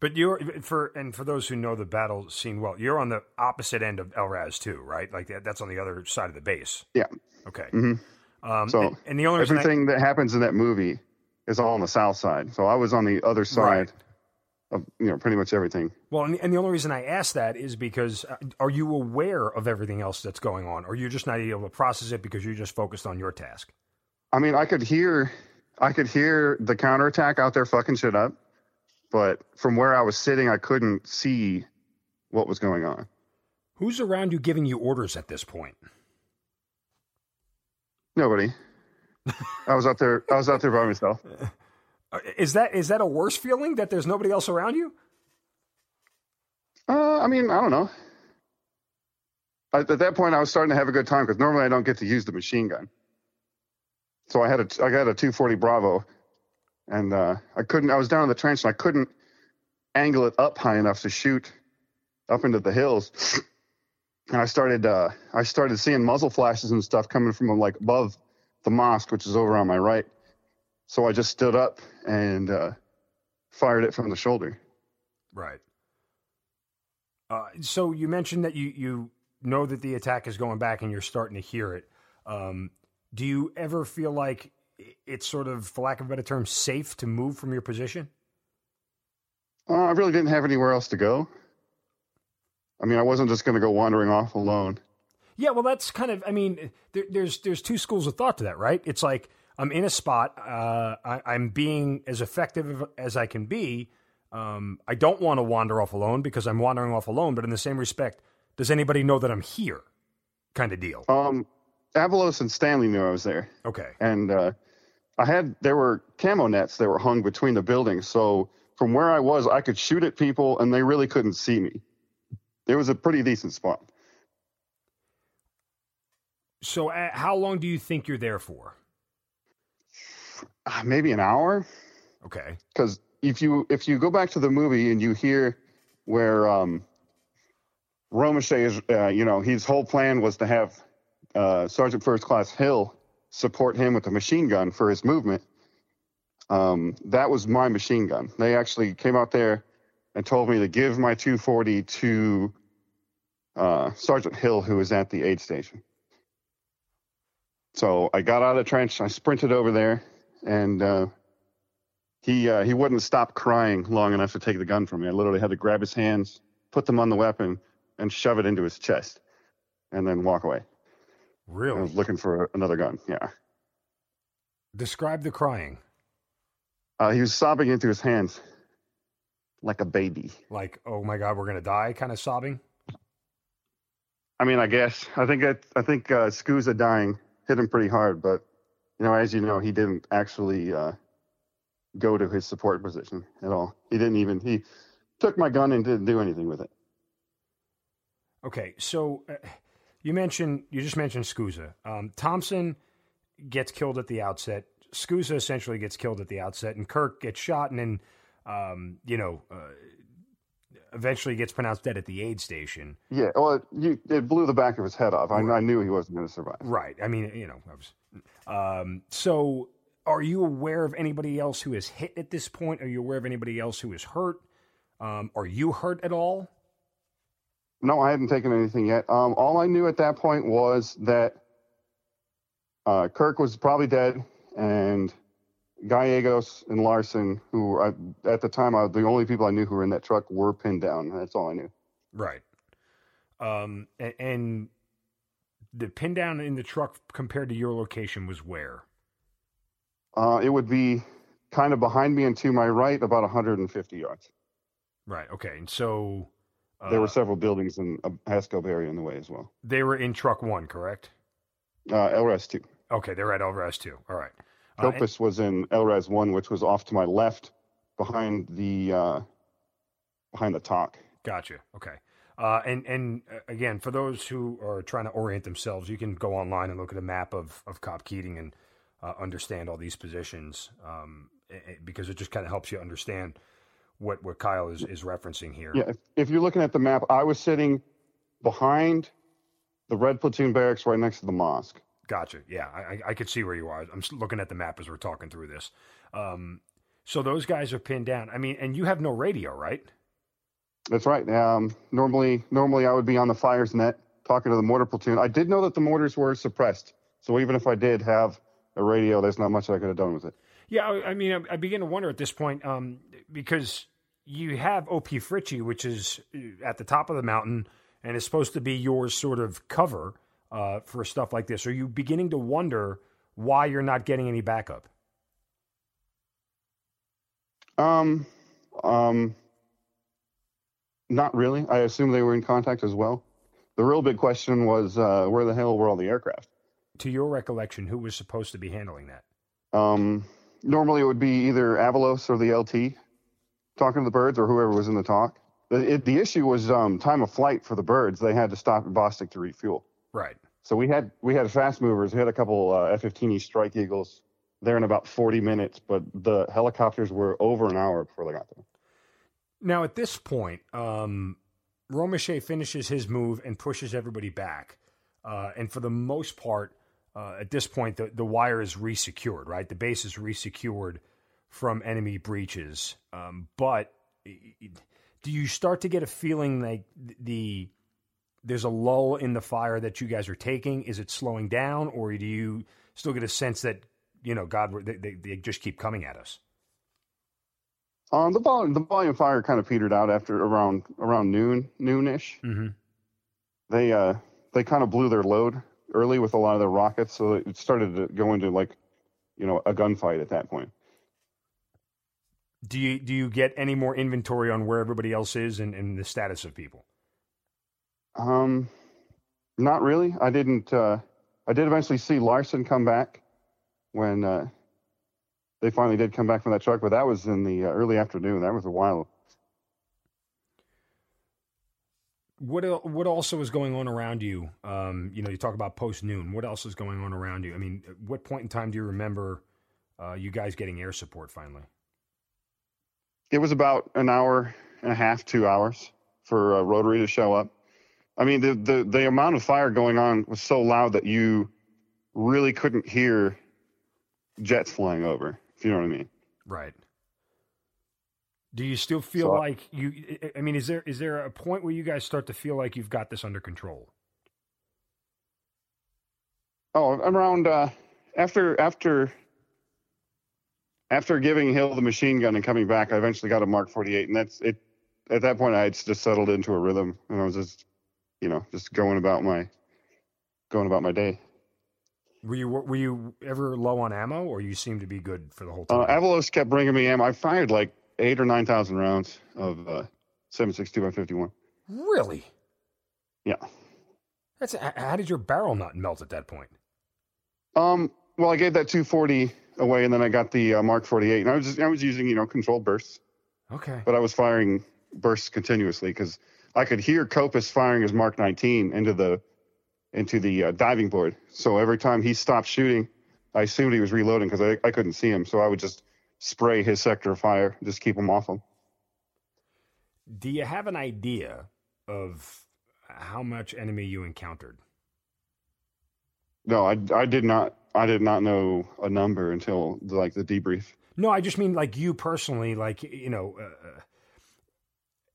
But you're for and for those who know the battle scene well, you're on the opposite end of LRAS too, right? Like that, that's on the other side of the base. Yeah. Okay. Mhm. Um, So, and, and the only Everything that happens in that movie is all on the south side. So I was on the other side Right. Of you know pretty much everything. well, and the, and the only reason I ask that is because uh, are you aware of everything else that's going on, or you're just not able to process it because you're just focused on your task? I mean, I could hear, I could hear the counterattack out there fucking shit up, but from where I was sitting, I couldn't see what was going on. Who's around you giving you orders at this point? Nobody. *laughs* I was out there. I was out there by myself. *laughs* Uh, Is that is that a worse feeling that there's nobody else around you? Uh, I mean, I don't know. At that point, I was starting to have a good time because normally I don't get to use the machine gun. So I had a, I got a 240 Bravo, and uh, I couldn't. I was down in the trench and I couldn't angle it up high enough to shoot up into the hills. *sniffs* And I started, uh, I started seeing muzzle flashes and stuff coming from like above the mosque, which is over on my right. So I just stood up and uh, fired it from the shoulder. Right. Uh, so you mentioned that you you know that the attack is going back and you're starting to hear it. Um, do you ever feel like it's sort of, for lack of a better term, safe to move from your position? Uh, I really didn't have anywhere else to go. I mean, I wasn't just going to go wandering off alone. Yeah, well, that's kind of. I mean, there, there's there's two schools of thought to that, right? It's like I'm in a spot, uh, I, I'm being as effective as I can be. Um, I don't want to wander off alone because I'm wandering off alone. But in the same respect, does anybody know that I'm here? Kind of deal. Um, Avalos and Stanley knew I was there, Okay. and uh, I had there were camo nets that were hung between the buildings, so from where I was, I could shoot at people, and they really couldn't see me. It was a pretty decent spot. So, uh, how long do you think you're there for? Uh, maybe an hour, Okay. because if you if you go back to the movie and you hear where um, Romesha is, uh, you know, his whole plan was to have uh, Sergeant First Class Hill support him with a machine gun for his movement. Um, that was my machine gun. They actually came out there and told me to give my 240 to uh, Sergeant Hill, who was at the aid station. So I got out of the trench, I sprinted over there, and uh, he uh, he wouldn't stop crying long enough to take the gun from me. I literally had to grab his hands, put them on the weapon, and shove it into his chest, and then walk away. Really? I was looking for another gun. Yeah, Describe the crying. uh, he was sobbing into his hands like a baby. Like, oh my God, we're going to die kind of sobbing? I mean, I guess I think that I think uh, Scusa dying hit him pretty hard, but you know, as you know, he didn't actually uh, go to his support position at all. He didn't even he took my gun and didn't do anything with it. Okay. So, uh, You mentioned you just mentioned Scusa. Um, Thomson gets killed at the outset. Scusa essentially gets killed at the outset, and Kirk gets shot, and then um, you know uh, eventually gets pronounced dead at the aid station. Yeah, well, it, you, it blew the back of his head off. I, I knew he wasn't going to survive. Right. I mean, you know, I was. Um, so, are you aware of anybody else who is hit at this point? Are you aware of anybody else who is hurt? Um, are you hurt at all? No, I hadn't taken anything yet. Um, all I knew at that point was that uh, Kirk was probably dead, and Gallegos and Larson, who I, at the time I, the only people I knew who were in that truck, were pinned down. That's all I knew. Right. Um, and, and the pin down in the truck compared to your location was where? Uh, it would be kind of behind me and to my right, about 150 yards. Right. Okay. And so uh, there were several buildings in a HESCO barrier in the way as well. They were in truck one, correct? Uh, LRAS two. Okay, they're at LRAS two. All right. Koppes uh, was in LRAS one, which was off to my left, behind the uh, behind the TOC. Gotcha. Okay. Uh, and and uh, again, for those who are trying to orient themselves, you can go online and look at a map of of COP Keating and uh, understand all these positions um, it, because it just kind of helps you understand what what Kyle is is referencing here. Yeah, if, if you're looking at the map, I was sitting behind the Red Platoon barracks, right next to the mosque. Gotcha. Yeah, I, I could see where you are. I'm looking at the map as we're talking through this. Um, so those guys are pinned down. I mean, and you have no radio, right? That's right. Um, normally, normally I would be on the fires net talking to the mortar platoon. I did know that the mortars were suppressed, so even if I did have a radio, there's not much I could have done with it. Yeah, I, I mean, I, I, begin to wonder at this point um, because you have OP Fritsche, which is uh, at the top of the mountain and is supposed to be your sort of cover uh, for stuff like this. Are you beginning to wonder why you're not getting any backup? Um, um, not really. I assume they were in contact as well. The real big question was uh, where the hell were all the aircraft? To your recollection, who was supposed to be handling that? Um, normally it would be either Avalos or the LT talking to the birds or whoever was in the TOC. The, it, the issue was um, time of flight for the birds. They had to stop at Bostick to refuel. Right. So we had we had fast movers. We had a couple uh, F-15E Strike Eagles there in about 40 minutes, but the helicopters were over an hour before they got there. Now at this point, um, Romesha finishes his move and pushes everybody back, uh, and for the most part, uh, at this point, the, the wire is resecured. Right, the base is resecured from enemy breaches. Um, but do you start to get a feeling like the there's a lull in the fire that you guys are taking? Is it slowing down, or do you still get a sense that you know God they, they, they just keep coming at us? Um, the volume the volume fire kind of petered out after around around noon noonish. Mm-hmm. They uh they kind of blew their load early with a lot of their rockets, so it started to go into like you know a gunfight at that point. Do you do you get any more inventory on where everybody else is and, and the status of people? Um, not really. I didn't. Uh, I did eventually see Larson come back when uh, they finally did come back from that truck, but that was in the uh, early afternoon. That was a while. What what also is going on around you? Um, you know, you talk about post noon. What else is going on around you? I mean, what point in time do you remember uh, you guys getting air support finally? It was about an hour and a half, two hours for uh, Rotary to show up. I mean, the, the, the amount of fire going on was so loud that you really couldn't hear jets flying over, if you know what I mean. Right. Do you still feel so, like you I mean is there is there a point where you guys start to feel like you've got this under control? Oh, around uh, after after after giving Hill the machine gun and coming back, I eventually got a Mark 48 and that's it at that point I had just settled into a rhythm and I was just you know, just going about my going about my day. Were you were you ever low on ammo, or you seemed to be good for the whole uh, time? Uh, Avalos kept bringing me ammo. I fired like eight or nine thousand rounds of uh, seven six two by fifty one. Really? Yeah. That's how did your barrel not melt at that point? Um. Well, I gave that two forty away, and then I got the uh, Mark forty eight, and I was just, I was using you know controlled bursts. Okay. But I was firing bursts continuously because I could hear Koppes firing his Mark 19 into the into the uh, diving board. So every time he stopped shooting, I assumed he was reloading because I, I couldn't see him. So I would just spray his sector of fire, just keep him off him. Do you have an idea of how much enemy you encountered? No, I, I did not. I did not know a number until like the debrief. No, I just mean like you personally, like you know, uh,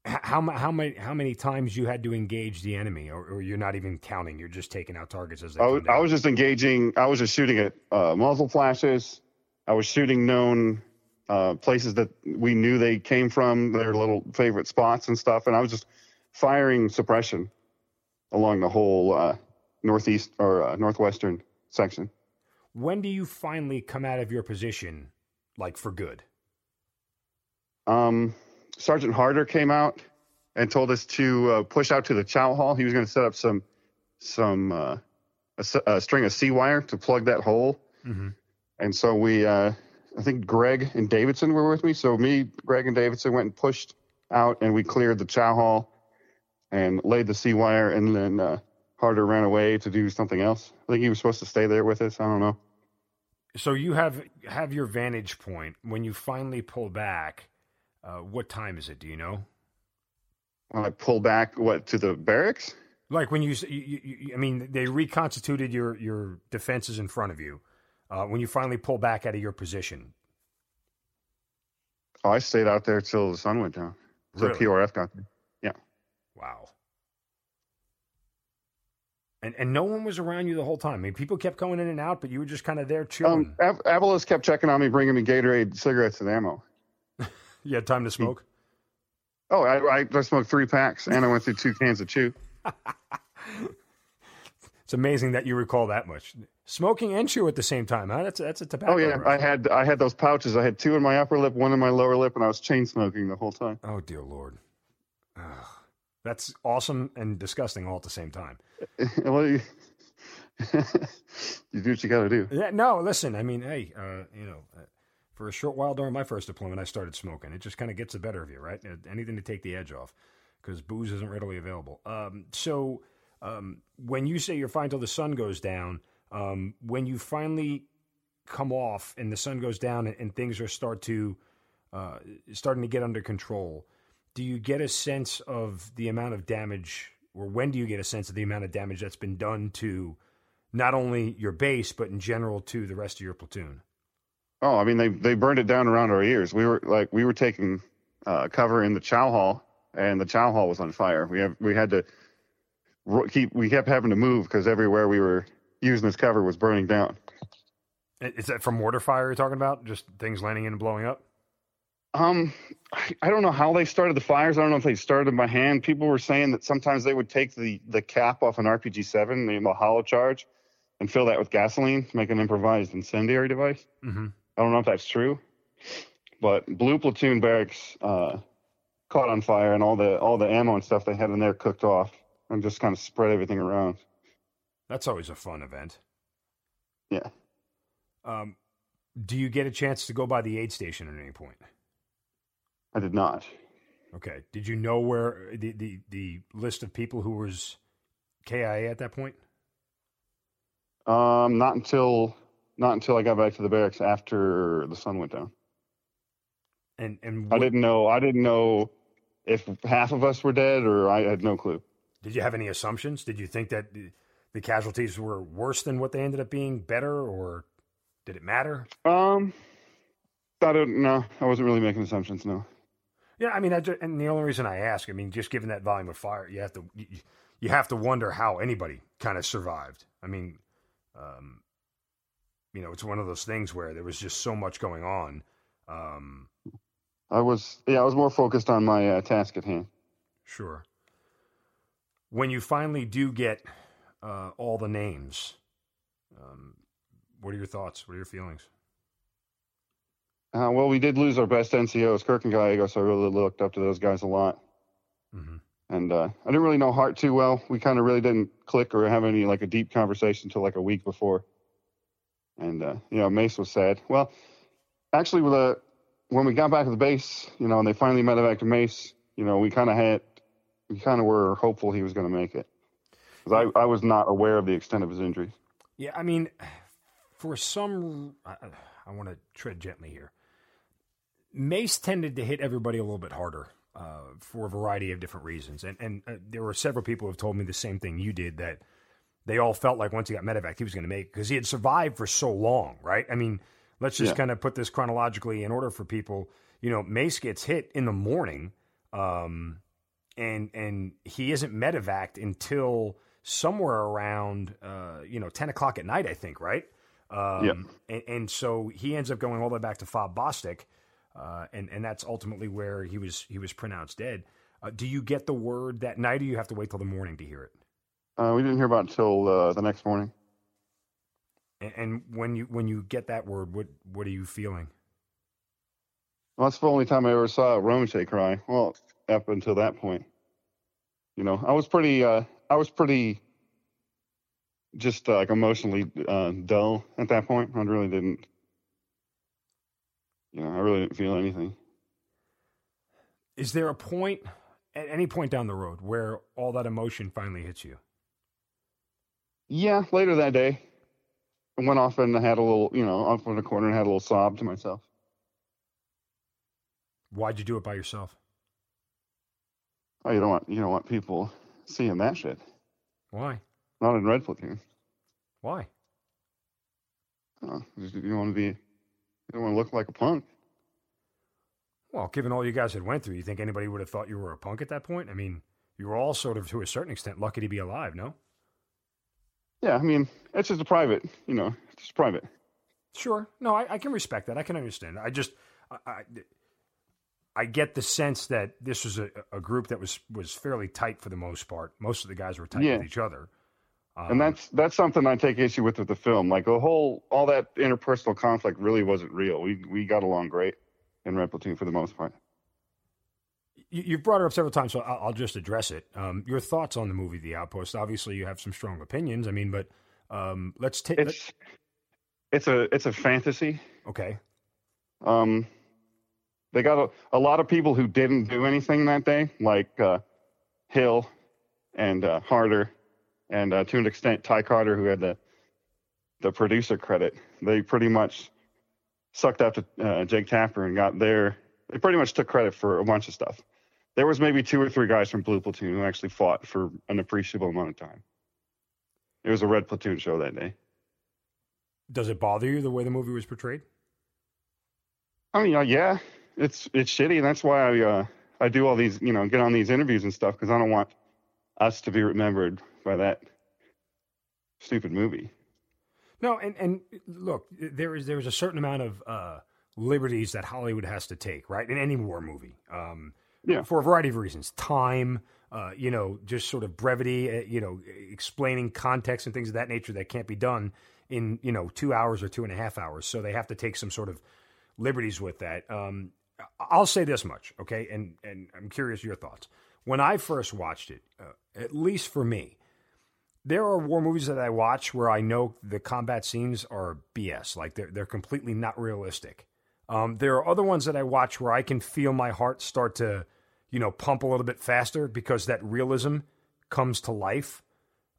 how how many how many times you had to engage the enemy, or, or, you're not even counting. You're just taking out targets as they. I was, I was just engaging. I was just shooting at uh, muzzle flashes. I was shooting known uh, places that we knew they came from, their little favorite spots and stuff, and I was just firing suppression along the whole uh, northeast or uh, northwestern section. When do you finally come out of your position, like for good? Um, Sergeant Harder came out and told us to uh, push out to the chow hall. He was going to set up some some uh, a, a, string of C wire to plug that hole. Mm-hmm. And so we, uh, I think Greg and Davidson were with me. So me, Greg, and Davidson went and pushed out, and we cleared the chow hall and laid the C wire, and then uh, Harder ran away to do something else. I think he was supposed to stay there with us. I don't know. So you have have your vantage point when you finally pull back. Uh, what time is it? Do you know? When I pull back, what to the barracks? Like when you, you, you I mean, they reconstituted your your defenses in front of you. Uh, when you finally pull back out of your position. Oh, I stayed out there till the sun went down. So really? QRF got there. Yeah. Wow. And and no one was around you the whole time. I mean, people kept going in and out, but you were just kind of there chilling. Um, Av- Avalos kept checking on me, bringing me Gatorade, cigarettes, and ammo. You had time to smoke. Oh, I, I, smoked three packs, and I went through two cans of chew. *laughs* it's amazing that you recall that much. Smoking and chew at the same time, huh? That's that's a tobacco. Oh yeah, I had I had those pouches. I had two in my upper lip, one in my lower lip, and I was chain smoking the whole time. Oh dear lord. Ugh. That's awesome and disgusting all at the same time. *laughs* well, you, *laughs* you, do what you got to do. Yeah, no, listen. I mean, hey, uh, you know, uh, for a short while during my first deployment, I started smoking. It just kind of gets the better of you, right? Anything to take the edge off, because booze isn't readily available. Um, so, um, when you say you're fine till the sun goes down, um, when you finally come off and the sun goes down and, and things are start to uh, starting to get under control do you get a sense of the amount of damage, or when do you get a sense of the amount of damage that's been done to not only your base, but in general to the rest of your platoon? Oh, I mean, they they burned it down around our ears. We were like, we were taking uh, cover in the chow hall, and the chow hall was on fire. We have we had to keep we kept having to move because everywhere we were using this cover was burning down. Is that from mortar fire you're talking about? Just things landing in and blowing up? Um, I don't know how they started the fires. I don't know if they started them by hand. People were saying that sometimes they would take the the cap off an RPG seven, the hollow charge, and fill that with gasoline to make an improvised incendiary device. Mm-hmm. I don't know if that's true, but Blue Platoon barracks uh, caught on fire, and all the all the ammo and stuff they had in there cooked off, and just kind of spread everything around. That's always a fun event. Yeah. Um, do you get a chance to go by the aid station at any point? I did not. Okay. Did you know where the, the, the list of people who was KIA at that point? Um, not until not until I got back to the barracks after the sun went down. And and what, I didn't know. I didn't know if half of us were dead, or I had no clue. Did you have any assumptions? Did you think that the casualties were worse than what they ended up being, better, or did it matter? Um, I don't know. I wasn't really making assumptions. No. Yeah, I mean, I just, and the only reason I ask, I mean, just given that volume of fire, you have to you, you have to wonder how anybody kind of survived. I mean, um, you know, it's one of those things where there was just so much going on. Um, I was, yeah, I was more focused on my uh, task at hand. Sure. When you finally do get uh, all the names, um, what are your thoughts? What are your feelings? Uh, well, we did lose our best NCOs, Kirk and Gallegos. So I really looked up to those guys a lot. Mm-hmm. And uh, I didn't really know Hardt too well. We kind of really didn't click or have any like a deep conversation until like a week before. And uh, you know, Mace was sad. Well, actually, with a, when we got back to the base, you know, and they finally met back to Mace, you know, we kind of had, we kind of were hopeful he was going to make it. because I, I was not aware of the extent of his injuries. Yeah, I mean, for some, I, I want to tread gently here. Mace tended to hit everybody a little bit harder uh, for a variety of different reasons, and and uh, there were several people who have told me the same thing you did that they all felt like once he got medevac he was going to make because he had survived for so long, right? I mean, let's just Yeah. kind of put this chronologically in order for people. You know, Mace gets hit in the morning, um, and and he isn't medevaced until somewhere around uh, you know ten o'clock at night, I think, right? Um, Yeah. and, and so he ends up going all the way back to FOB Bostick, uh, and and that's ultimately where he was he was pronounced dead. Uh, do you get the word that night, or you have to wait till the morning to hear it? Uh, we didn't hear about it until uh, the next morning. And, and when you when you get that word, what what are you feeling? Well, that's the only time I ever saw Romesha cry. Well, up until that point, you know, I was pretty, uh, I was pretty, just uh, like emotionally uh, dull at that point. I really didn't, you know, I really didn't feel anything. Is there a point at any point down the road where all that emotion finally hits you? Yeah, later that day, I went off and had a little, you know, off in the corner and had a little sob to myself. Why'd you do it by yourself? Oh, you don't want, you don't want people seeing that shit. Why? Not in Red Platoon. Why? Oh, you don't want to be, you don't want to look like a punk. Well, given all you guys had went through, you think anybody would have thought you were a punk at that point? I mean, you were all sort of, to a certain extent, lucky to be alive, no? Yeah, I mean, it's just a private, you know, it's just private. Sure. No, I, I can respect that. I can understand. I just, I, I, I get the sense that this was a, a group that was was fairly tight for the most part. Most of the guys were tight Yeah. with each other. Um, and that's that's something I take issue with with the film. Like the whole all that interpersonal conflict really wasn't real. We we got along great in Red Platoon for the most part. You, you've brought it up several times, so I'll, I'll just address it. Um, your thoughts on the movie The Outpost? Obviously, you have some strong opinions. I mean, but um, let's take. It's it's a it's a fantasy. okay. Um, they got a, a lot of people who didn't do anything that day, like uh, Hill and uh, Harder, and uh, to an extent Ty Carter, who had the the producer credit. They pretty much sucked up to uh, Jake Tapper and got their. They pretty much took credit for a bunch of stuff. There was maybe two or three guys from Blue Platoon who actually fought for an appreciable amount of time. It was a Red Platoon show that day. Does it bother you the way the movie was portrayed? I mean, uh, yeah, it's it's shitty, and that's why I uh, I do all these, you know, get on these interviews and stuff because I don't want us to be remembered by that stupid movie. No, and and look, there is there is a certain amount of uh, liberties that Hollywood has to take, right? In any war movie, um, Yeah. for a variety of reasons, time, uh, you know, just sort of brevity, uh, you know, explaining context and things of that nature that can't be done in you know two hours or two and a half hours. So they have to take some sort of liberties with that. Um, I'll say this much, okay, and and I'm curious your thoughts. When I first watched it, uh, at least for me, there are war movies that I watch where I know the combat scenes are BS, like they're they're completely not realistic. Um, there are other ones that I watch where I can feel my heart start to, you know, pump a little bit faster because that realism comes to life.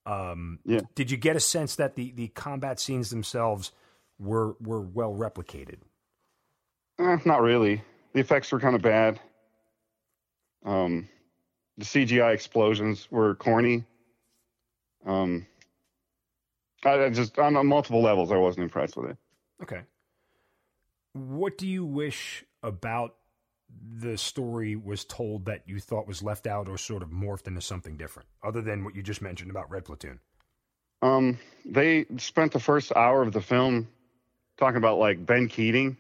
Um, Yeah. Did you get a sense that the the combat scenes themselves were were well replicated? Eh, not really. The effects were kind of bad. Um, the CGI explosions were corny. Um, I, I just on multiple levels, I wasn't impressed with it. Okay. What do you wish about the story was told that you thought was left out or sort of morphed into something different, other than what you just mentioned about Red Platoon? Um, they spent the first hour of the film talking about like Ben Keating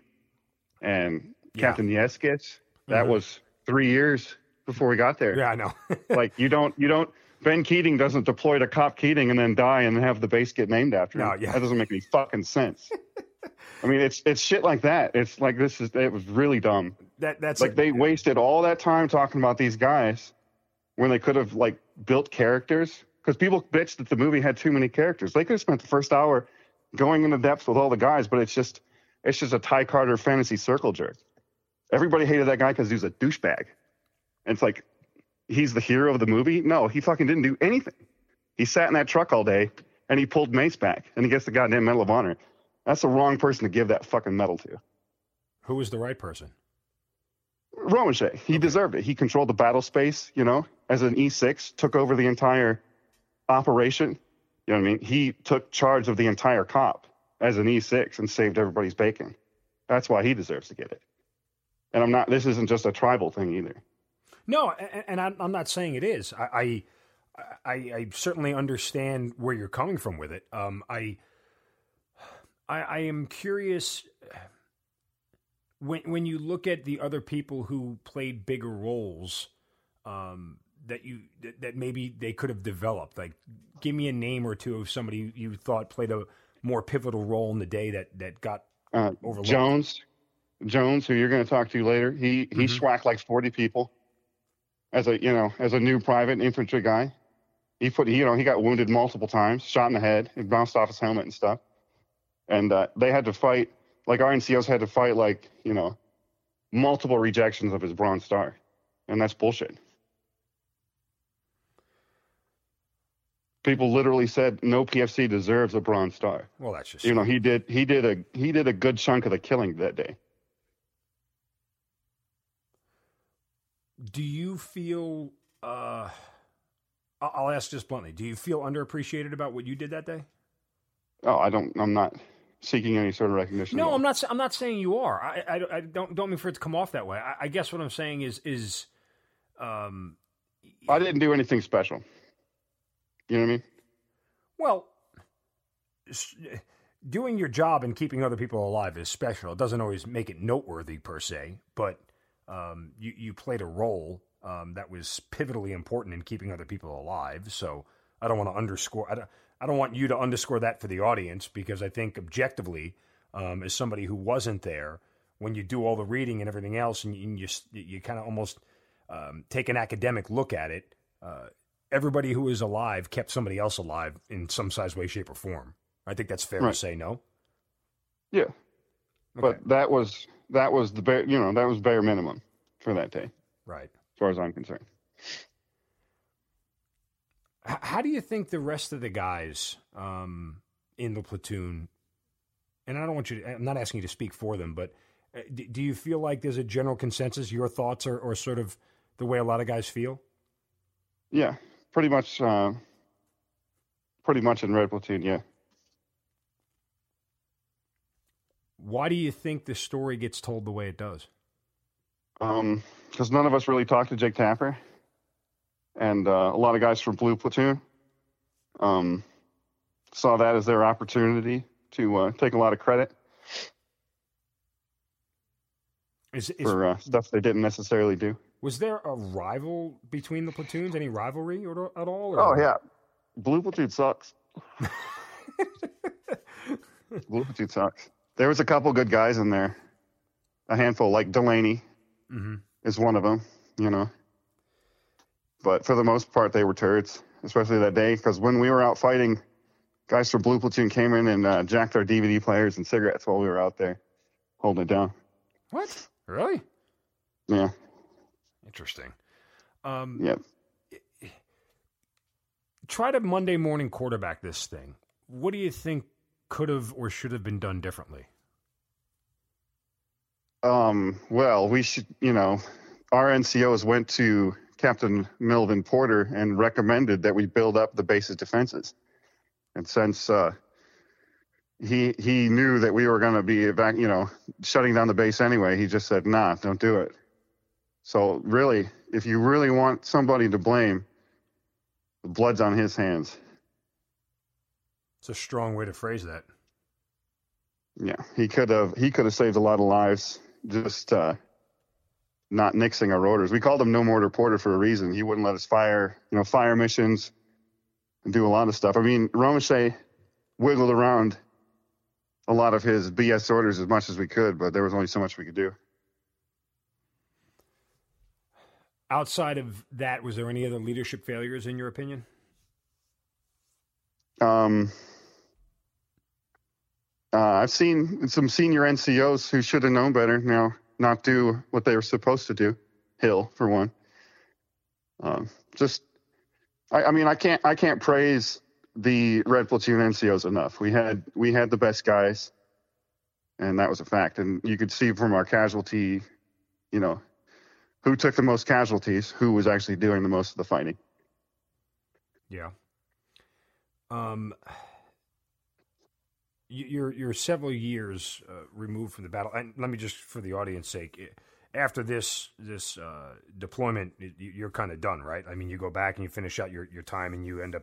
and Yeah. Captain Yllescas. That Mhm. was three years before we got there. Yeah, I know. *laughs* like you don't, you don't. Ben Keating doesn't deploy to COP Keating and then die and have the base get named after him. No, yeah. That doesn't make any fucking sense. *laughs* I mean, it's it's shit like that. It's like this is it was really dumb. that that's like it. they wasted all that time talking about these guys when they could have like built characters because people bitched that the movie had too many characters they could have spent the first hour going into depth with all the guys but it's just it's just a ty carter fantasy circle jerk everybody hated that guy because he was a douchebag and it's like he's the hero of the movie no he fucking didn't do anything He sat in that truck all day and he pulled Mace back and he gets the goddamn Medal of Honor. That's the wrong person to give that fucking medal to. Who was the right person? Romesha. He deserved it. He controlled the battle space, you know, as an E6, took over the entire operation. You know what I mean? He took charge of the entire cop as an E6 and saved everybody's bacon. That's why he deserves to get it. And I'm not, this isn't just a tribal thing either. No, and, I'm not saying it is. I, I, I, I certainly understand where you're coming from with it. Um, I, I, I am curious when when you look at the other people who played bigger roles um, that you that, that, maybe they could have developed. Like, give me a name or two of somebody you thought played a more pivotal role in the day that that got uh, overlooked. Jones, Jones, who you're going to talk to later. He he mm-hmm. schwacked like 40 people as a you know as a new private infantry guy. He put you know he got wounded multiple times, shot in the head, it bounced off his helmet and stuff. And uh, they had to fight like our NCOs had to fight like you know multiple rejections of his Bronze Star, and that's bullshit. People literally said no PFC deserves a Bronze Star. Well, that's just you know he did he did a he did a good chunk of the killing that day. Do you feel? Uh, I'll ask just bluntly. Do you feel underappreciated about what you did that day? Oh, I don't. I'm not seeking any sort of recognition. No, I'm not. I'm not saying you are. I, I, I, don't don't mean for it to come off that way. I, I guess what I'm saying is is, um, I didn't do anything special. You know what I mean? Well, doing your job and keeping other people alive is special. It doesn't always make it noteworthy per se, but um, you you played a role um, that was pivotally important in keeping other people alive. So I don't want to underscore. I don't, I don't want you to underscore that for the audience because I think objectively, um, as somebody who wasn't there, when you do all the reading and everything else, and you you, you kind of almost um, take an academic look at it, uh, everybody who is alive kept somebody else alive in some size, way, shape, or form. I think that's fair right. to say. No. Yeah, okay. but that was that was the bare you know that was bare minimum for that day. Right. As far as I'm concerned. How do you think the rest of the guys um, in the platoon, and I don't want you to, I'm not asking you to speak for them, but uh, do you feel like there's a general consensus? Your thoughts are, or sort of the way a lot of guys feel? Yeah, pretty much. Uh, pretty much in Red Platoon, yeah. Why do you think the story gets told the way it does? Um, because none of us really talked to Jake Tapper and uh, a lot of guys from Blue Platoon um, saw that as their opportunity to uh, take a lot of credit is, is, for uh, stuff they didn't necessarily do. Was there a rival between the platoons? Any rivalry or, at all? Or? Oh yeah, Blue Platoon sucks. *laughs* Blue Platoon sucks. There was a couple good guys in there, a handful like Delaney mm-hmm. is one of them. You know, but for the most part, they were turds, especially that day. Because when we were out fighting, guys from Blue Platoon came in and uh, jacked our DVD players and cigarettes while we were out there holding it down. What? Really? Yeah. Interesting. Um, yep. Try to Monday morning quarterback this thing. What do you think could have or should have been done differently? Um, well, we should, you know, our NCOs went to Captain Melvin Porter and recommended that we build up the base's defenses. And since uh, he he knew that we were going to be evac- you know shutting down the base anyway, he just said, "Nah, don't do it." So really, if you really want somebody to blame, the blood's on his hands. It's a strong way to phrase that. Yeah, he could have he could have saved a lot of lives. Just uh, not nixing our orders. We called him no mortar porter for a reason. He wouldn't let us fire, you know, fire missions and do a lot of stuff. I mean, Romesha wiggled around a lot of his BS orders as much as we could, but there was only so much we could do. Outside of that, was there any other leadership failures in your opinion? Um, uh, I've seen some senior NCOs who should have known better. Now, not do what they were supposed to do. Hill, for one. Um, just, I, I mean, I can't I can't praise the Red Platoon NCOs enough. We had we had the best guys, and that was a fact. And you could see from our casualty, you know, who took the most casualties, who was actually doing the most of the fighting. Yeah. Um, you're you're several years uh, removed from the battle, and let me just, for the audience' sake, after this this uh, deployment, you're kind of done, right? I mean, you go back and you finish out your, your time, and you end up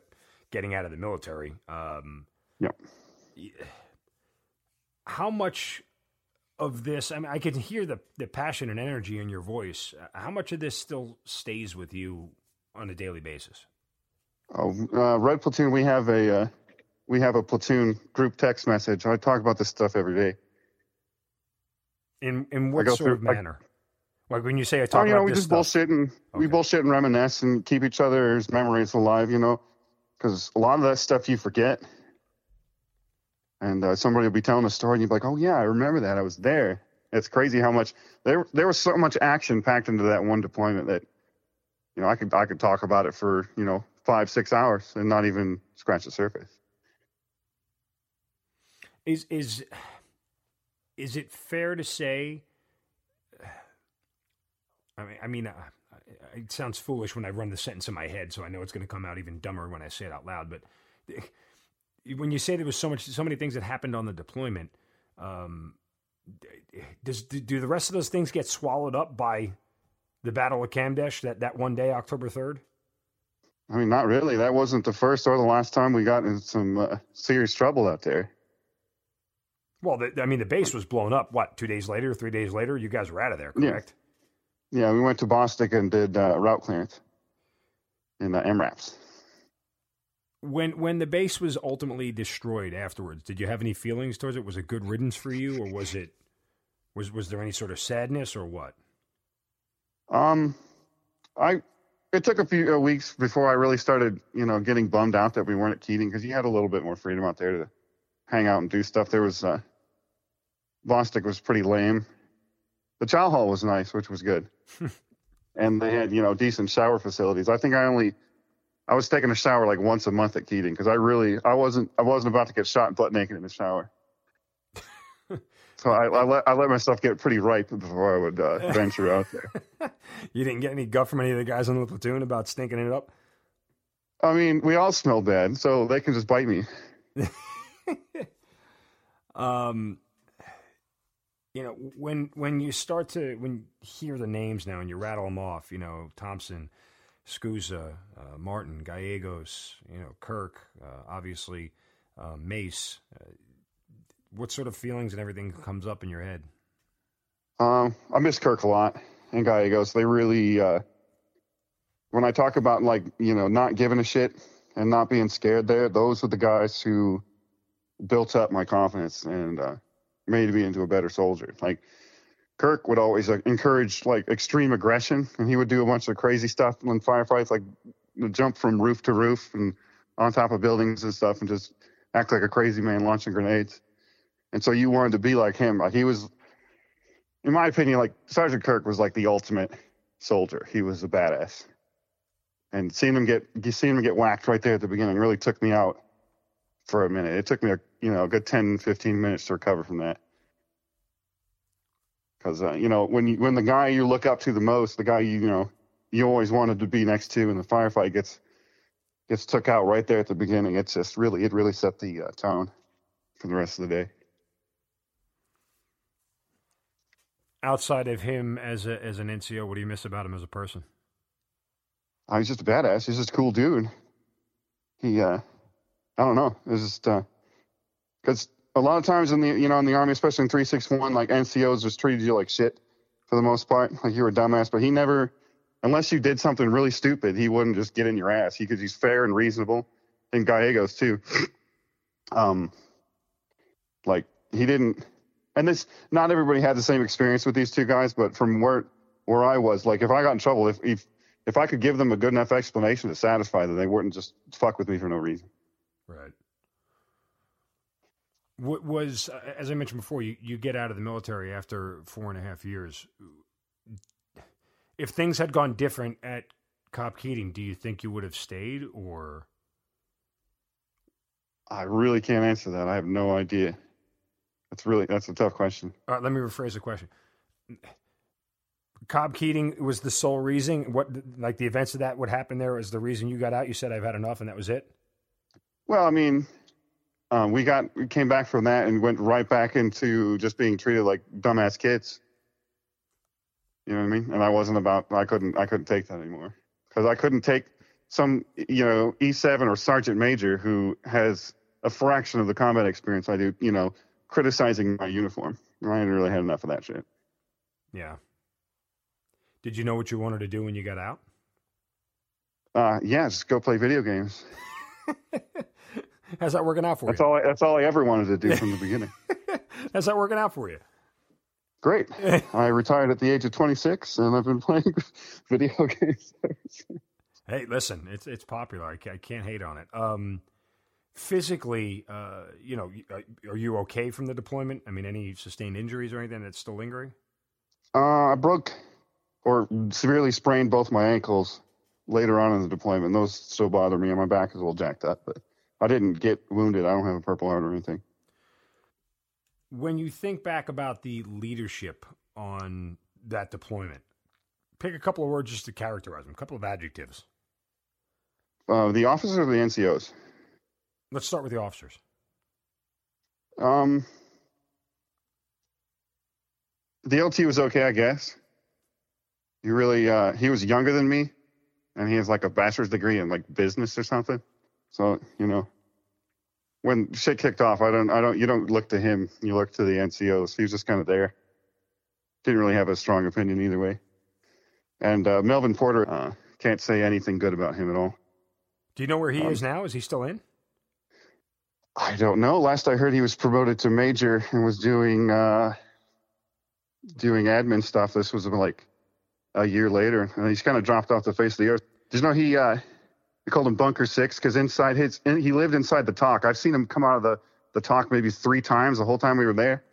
getting out of the military. Um, yep. How much of this? I mean, I can hear the the passion and energy in your voice. How much of this still stays with you on a daily basis? Oh, uh, Red Platoon, we have a uh, we have a platoon group text message. I talk about this stuff every day. In in what sort through, of manner? I, like when you say I talk oh, you know, we just stuff. bullshit and okay. we bullshit and reminisce and keep each other's memories alive. You know, because a lot of that stuff you forget. And uh, somebody will be telling a story, and you'll be like, "Oh yeah, I remember that. I was there." It's crazy how much there there was so much action packed into that one deployment that you know I could I could talk about it for you know five six hours and not even scratch the surface. Is is is it fair to say? I mean, I mean, uh, it sounds foolish when I run the sentence in my head, so I know it's going to come out even dumber when I say it out loud. But *laughs* when you say there was so much, so many things that happened on the deployment, um, does do the rest of those things get swallowed up by the Battle of Kamdesh that that one day, October third? I mean, not really. That wasn't the first or the last time we got in some uh, serious trouble out there. Well, the, I mean, the base was blown up. What two days later, three days later, you guys were out of there, correct? Yeah, yeah we went to Bostick and did uh, route clearance in the MRAPs. When when the base was ultimately destroyed afterwards, did you have any feelings towards it? Was it good riddance for you, or was it was was there any sort of sadness or what? Um, I it took a few uh, weeks before I really started, you know, getting bummed out that we weren't at Keating because you had a little bit more freedom out there to hang out and do stuff. There was uh, Bostick was pretty lame. The chow hall was nice, which was good, *laughs* and they had you know decent shower facilities. I think I only I was taking a shower like once a month at Keating because I really I wasn't I wasn't about to get shot and butt naked in the shower. *laughs* so I, I, let I let myself get pretty ripe before I would uh, *laughs* venture out there. you didn't get any guff from any of the guys on the platoon about stinking it up. I mean, we all smell bad, so they can just bite me. um, you know, when when you start to when you hear the names now and you rattle them off, you know, Thomson, Scusa, uh, Martin, Gallegos, you know, Kirk, uh, obviously, uh, Mace. Uh, what sort of feelings and everything comes up in your head? Um, I miss Kirk a lot and Gallegos. They really, uh, when I talk about like you know not giving a shit and not being scared, there, those are the guys who built up my confidence and uh, made me into a better soldier. Like Kirk would always encourage like extreme aggression, and he would do a bunch of crazy stuff in firefights, like jump from roof to roof and on top of buildings and stuff, and just act like a crazy man launching grenades. And so you wanted to be like him. Like he was, in my opinion, like Sergeant Kirk was like the ultimate soldier. He was a badass. And seeing him get seeing him get whacked right there at the beginning really took me out for a minute. It took me a you know a good 10, 15 minutes to recover from that because uh, you know when you when the guy you look up to the most, the guy you you know you always wanted to be next to, and the firefight gets gets took out right there at the beginning. It's just really it really set the uh, tone for the rest of the day. Outside of him as a as an NCO, what do you miss about him as a person? Oh, he's just a badass. He's just a cool dude. He, uh, I don't know. It's just because a lot of times in the you know in the army, especially in three six one, like NCOs just treated you like shit for the most part, like you were a dumbass. But he never, unless you did something really stupid, he wouldn't just get in your ass. He because he's fair and reasonable. And Gallegos too. *clears throat* Um, like he didn't, and this not everybody had the same experience with these two guys, but from where where I was, like if I got in trouble, if if if I could give them a good enough explanation to satisfy them, they wouldn't just fuck with me for no reason. Right was uh, as I mentioned before, you, you get out of the military after four and a half years. If things had gone different at COP Keating, do you think you would have stayed or? I really can't answer that. I have no idea. That's really that's a tough question. All right, let me rephrase the question. COP Keating was the sole reason. What like the events of that would happen there was the reason you got out. You said I've had enough, and that was it. Well, I mean, um, we got we came back from that and went right back into just being treated like dumbass kids. You know what I mean? And I wasn't about. I couldn't. I couldn't take that anymore because I couldn't take some you know E7 or Sergeant Major who has a fraction of the combat experience I do. You know, criticizing my uniform. I hadn't really had enough of that shit. Yeah. Did you know what you wanted to do when you got out? Uh, yeah, just go play video games. *laughs* How's that working out for that's you? all. I, that's all I ever wanted to do from the *laughs* beginning. How's that working out for you? Great. *laughs* I retired at the age of 26, and I've been playing *laughs* video games. hey, listen, it's it's popular. I, I can't hate on it. Um, physically, uh, you know, are you okay from the deployment? I mean, any sustained injuries or anything that's still lingering? Uh, I broke or severely sprained both my ankles later on in the deployment. Those still bother me, and my back is a little jacked up, but I didn't get wounded. I don't have a purple heart or anything. When you think back about the leadership on that deployment, pick a couple of words just to characterize them, a couple of adjectives. Uh, the officers or the NCOs? Let's start with the officers. Um, the LT was okay, I guess. He really, uh, he was younger than me, and he has like a bachelor's degree in like business or something. So you know, when shit kicked off, I don't, I don't, you don't look to him. You look to the NCOs. He was just kind of there. Didn't really have a strong opinion either way. And uh, Melvin Porter, uh, can't say anything good about him at all. Do you know where he Um, is now? Is he still in? I don't know. Last I heard, he was promoted to major and was doing uh, doing admin stuff. This was like a year later, and he's kind of dropped off the face of the earth. Did you know he? We called him Bunker Six because inside his, he lived inside the TOC. I've seen him come out of the the TOC maybe three times the whole time we were there.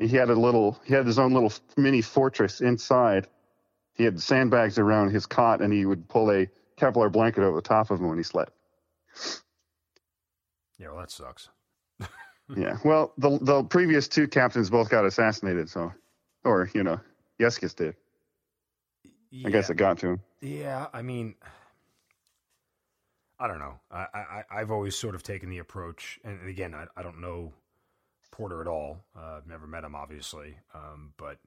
He had a little, he had his own little mini fortress inside. He had sandbags around his cot, and he would pull a Kevlar blanket over the top of him when he slept. Yeah, well, that sucks. *laughs* Yeah. Well, the the previous two captains both got assassinated, so, or you know, Yllescas did. I guess it got to him. Yeah, I mean, I don't know. I, I I've always sort of taken the approach, and again, I, I don't know Porter at all. Uh, I've never met him, obviously, um, but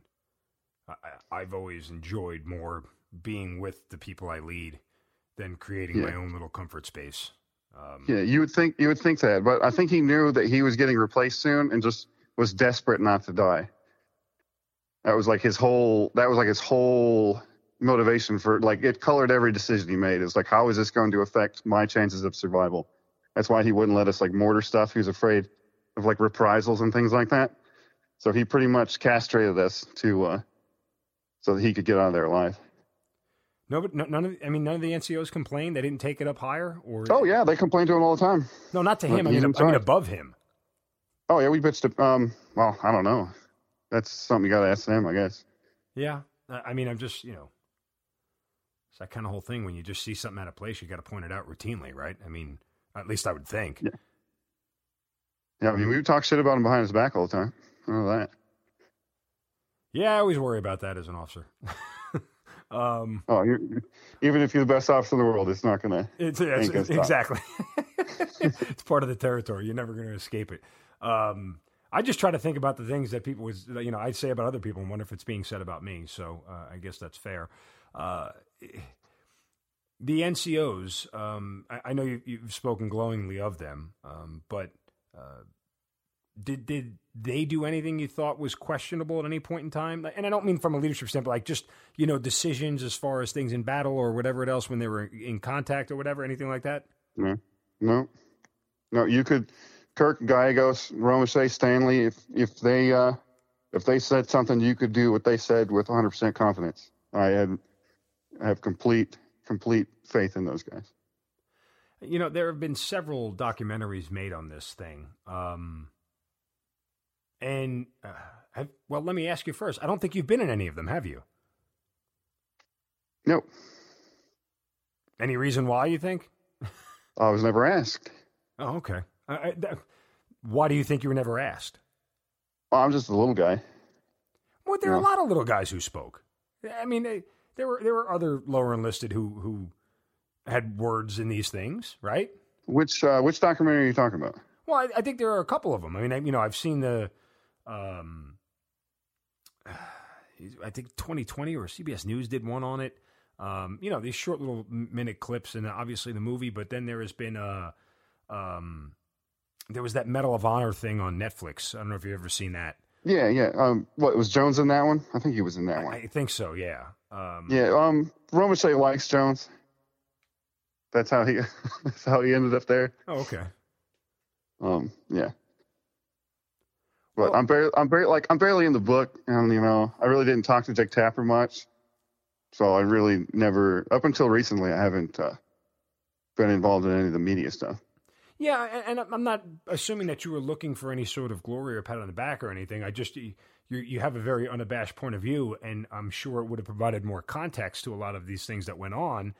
I, I've always enjoyed more being with the people I lead than creating my own little comfort space. Um, Yeah, you would think you would think that, but I think he knew that he was getting replaced soon and just was desperate not to die. That was like his whole. That was like his whole motivation for like it colored every decision he made. It's like how is this going to affect my chances of survival? That's why he wouldn't let us like mortar stuff. He was afraid of like reprisals and things like that. So he pretty much castrated us to uh, so that he could get out of there alive. No, but no, none of. I mean, none of the NCOs complained. They didn't take it up higher, or Oh yeah, they complained to him all the time. no, not to him. I mean, I mean above him. Oh yeah, we bitched. it- Um, well, I don't know. That's something you got to ask them, I guess. Yeah, I mean, I'm just you know, it's that kind of whole thing. When you just see something out of place, you got to point it out routinely, right? I mean, at least I would think. Yeah. Yeah, I mean, we talk shit about him behind his back all the time. I know that. Yeah, I always worry about that as an officer. *laughs* um, Oh, you're, even if you're the best officer in the world, it's not gonna. it's, it's- Ain't exactly. *laughs* *laughs* it's part of the territory. You're never going to escape it. Um, I just try to think about the things that people was, you know, I'd say about other people and wonder if it's being said about me. So uh, I guess that's fair. Uh, the NCOs, um, I, I know you, you've spoken glowingly of them, um, but uh, did did they do anything you thought was questionable at any point in time? And I don't mean from a leadership standpoint, like just you know decisions as far as things in battle or whatever it else when they were in contact or whatever, anything like that. No, no, no. You could, Kirk, Gallegos, Romesha, Stanley. If if they uh, if they said something, you could do what they said with 100 percent confidence. I had I have complete complete faith in those guys. You know, there have been several documentaries made on this thing. Um, and, uh, have, well, let me ask you first. I don't think you've been in any of them, have you? Nope. Any reason why you think? I was never asked. Oh, okay. I, I, th- why do you think you were never asked? Well, I'm just a little guy. Well, there are a lot of little guys who spoke. I mean, they, there were there were other lower enlisted who who had words in these things, right? Which uh, which documentary are you talking about? Well, I, I think there are a couple of them. I mean, I, you know, I've seen the, um, *sighs* I think 2020 or CBS News did one on it. Um, you know, these short little minute clips, and obviously the movie. But then there has been a, um, there was that Medal of Honor thing on Netflix. I don't know if you've ever seen that. Yeah, yeah. Um, what was Jones in that one? I think he was in that I, one. I think so. Yeah. Um, Yeah. Um, Romesha likes Jones. That's how he. *laughs* that's how he ended up there. Oh, okay. Um, yeah. But Well- I'm barely, I'm barely, like, I'm barely in the book, and you know, I really didn't talk to Jake Tapper much, so I really never, up until recently, I haven't uh, been involved in any of the media stuff. Yeah, and, and I'm not assuming that you were looking for any sort of glory or pat on the back or anything. I just you you have a very unabashed point of view, and I'm sure it would have provided more context to a lot of these things that went on.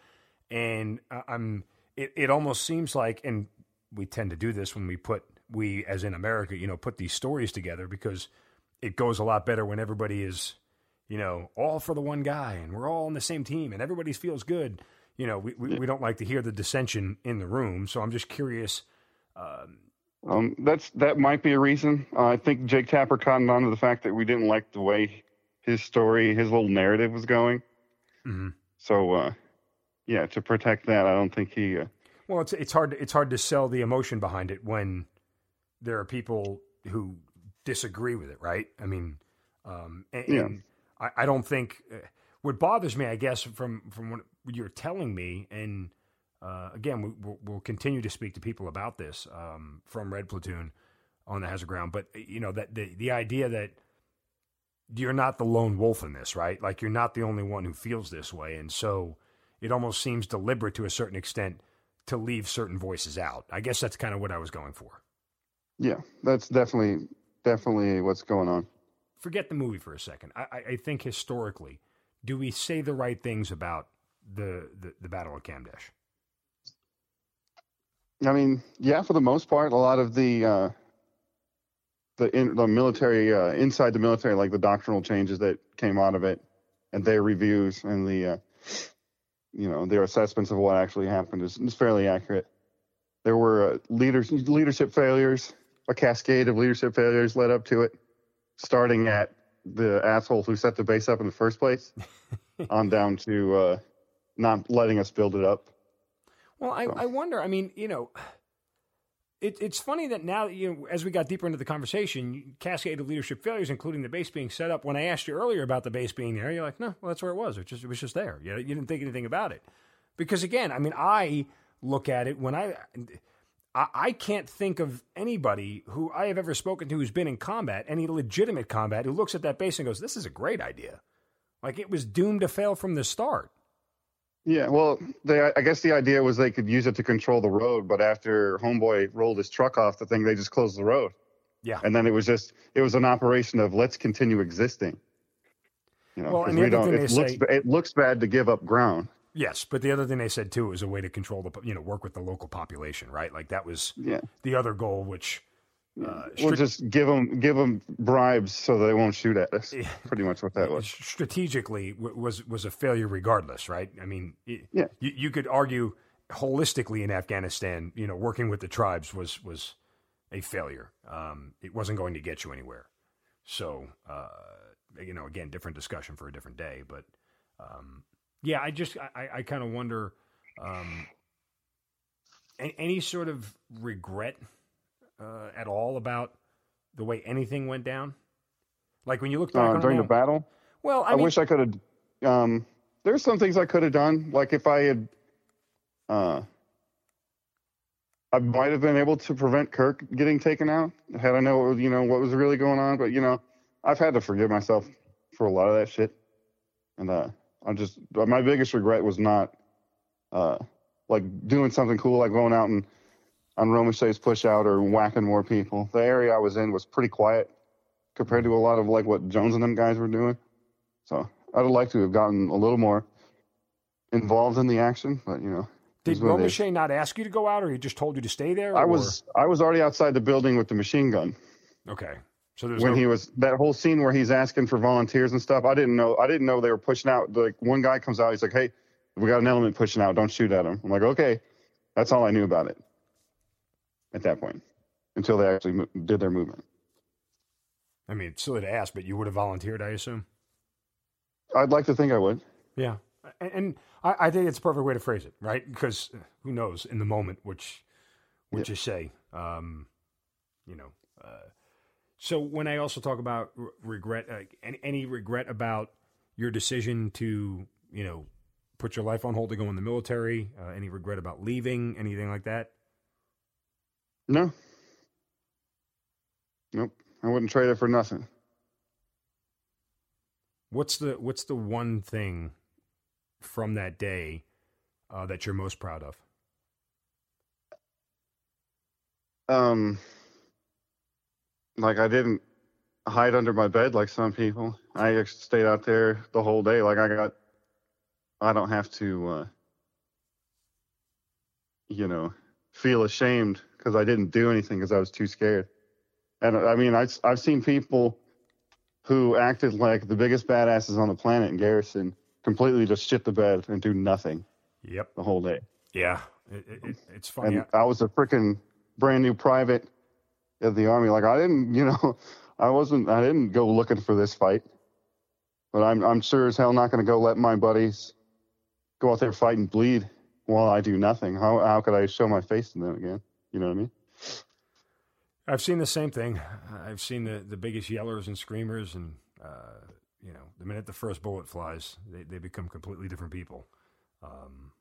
And I- I'm it, it almost seems like, and we tend to do this when we put we as in America, you know, put these stories together because it goes a lot better when everybody is, you know, all for the one guy and we're all on the same team and everybody feels good. You know, we, we, we don't like to hear the dissension in the room. So I'm just curious. Um, Um, that's that might be a reason. Uh, I think Jake Tapper cottoned on to the fact that we didn't like the way his story, his little narrative was going. mhm. So, uh, yeah, to protect that, I don't think he. Uh, Well, it's it's hard it's hard to sell the emotion behind it when there are people who disagree with it, right? I mean, um, and, Yeah. and I, I don't think uh, what bothers me, I guess, from from what you're telling me, and uh, again, we, we'll, we'll continue to speak to people about this um, from Red Platoon on the Hazard Ground, but you know that the the idea that you're not the lone wolf in this, right? Like you're not the only one who feels this way, and so it almost seems deliberate to a certain extent to leave certain voices out. I guess that's kind of what I was going for. yeah, that's definitely definitely what's going on. Forget the movie for a second. I, I- I think historically, do we say the right things about the, the, the Battle of Kamdesh? I mean, yeah, for the most part, a lot of the uh, the in, the military uh, inside the military, like the doctrinal changes that came out of it, and their reviews and the uh, you know their assessments of what actually happened is, is fairly accurate. There were uh, leaders leadership failures, a cascade of leadership failures led up to it, starting at the asshole who set the base up in the first place, *laughs* on down to uh, not letting us build it up. Well, I, So- I wonder. I mean, you know, *sighs* it, it's funny that now, you know, as we got deeper into the conversation, cascade of leadership failures, including the base being set up. When I asked you earlier about the base being there, you're like, no, well, that's where it was. It just it was just there. You, know, you didn't think anything about it. Because again, I mean, I look at it when I. I I can't think of anybody who I have ever spoken to who's been in combat, any legitimate combat, who looks at that base and goes, "This is a great idea." Like it was doomed to fail from the start. Yeah, well, they, I guess the idea was they could use it to control the road, but after Homeboy rolled his truck off the thing, they just closed the road. Yeah. And then it was just, it was an operation of let's continue existing. You know, Well, and the we don't, it looks, say- it looks bad to give up ground. Yes, but the other thing they said too is a way to control the you know work with the local population, right? Like that was Yeah. the other goal, which uh, We'll strat- just give them, give them bribes so they won't shoot at us. Yeah. Pretty much what that was. strategically w- was was a failure regardless, right? I mean, it, Yeah. you, you could argue holistically in Afghanistan, you know, working with the tribes was was a failure. Um, it wasn't going to get you anywhere. So, uh, you know, again, different discussion for a different day. But um, yeah, I just I, I kind of wonder um, any sort of regret uh, at all about the way anything went down. Like when you look back Uh, on during the battle, well, I, I, mean, wish I could have. Um, there's some things I could have done. Like if I had, uh, I might have been able to prevent Kirk getting taken out had I know you know what was really going on. But you know, I've had to forgive myself for a lot of that shit, and uh, I just my biggest regret was not, uh, like doing something cool like going out and on Romesha's push out or whacking more people. The area I was in was pretty quiet compared to a lot of like what Jones and them guys were doing. So I'd have liked to have gotten a little more involved in the action, but you know, Did. Romesha not ask you to go out, or he just told you to stay there? I or- was I was already outside the building with the machine gun okay. So there's when no, he was that whole scene where he's asking for volunteers and stuff. I didn't know I didn't know they were pushing out. Like one guy comes out, he's like, "Hey, we got an element pushing out. Don't shoot at him." I'm like, "Okay." That's all I knew about it at that point until they actually mo- did their movement. I mean, it's silly to ask, but you would have volunteered, I assume. I'd like to think I would. Yeah, and, and I, I think it's a perfect way to phrase it, right? Because who knows in the moment which which you say, um, you know. Uh, so when I also talk about re- regret, uh, any, any regret about your decision to, you know, put your life on hold to go in the military, uh, any regret about leaving, anything like that? No. Nope. I wouldn't trade it for nothing. What's the What's the one thing from that day uh, that you're most proud of? Um, like I didn't hide under my bed like some people. I stayed out there the whole day. Like I got, I don't have to, uh, you know, feel ashamed because I didn't do anything because I was too scared. And I mean, I, I've seen people who acted like the biggest badasses on the planet in Garrison completely just shit the bed and do nothing Yep. the whole day. Yeah. It, it, it- it's funny. and I was a freaking brand new private of the army. Like I didn't, you know, *laughs* I wasn't, I didn't go looking for this fight. But I'm, I'm sure as hell not going to go let my buddies go out there fight and bleed while I do nothing. How, how could I show my face to them again? You know what I mean? I've seen the same thing. I've seen the, the biggest yellers and screamers, and uh, you know, the minute the first bullet flies, they, they become completely different people. Um,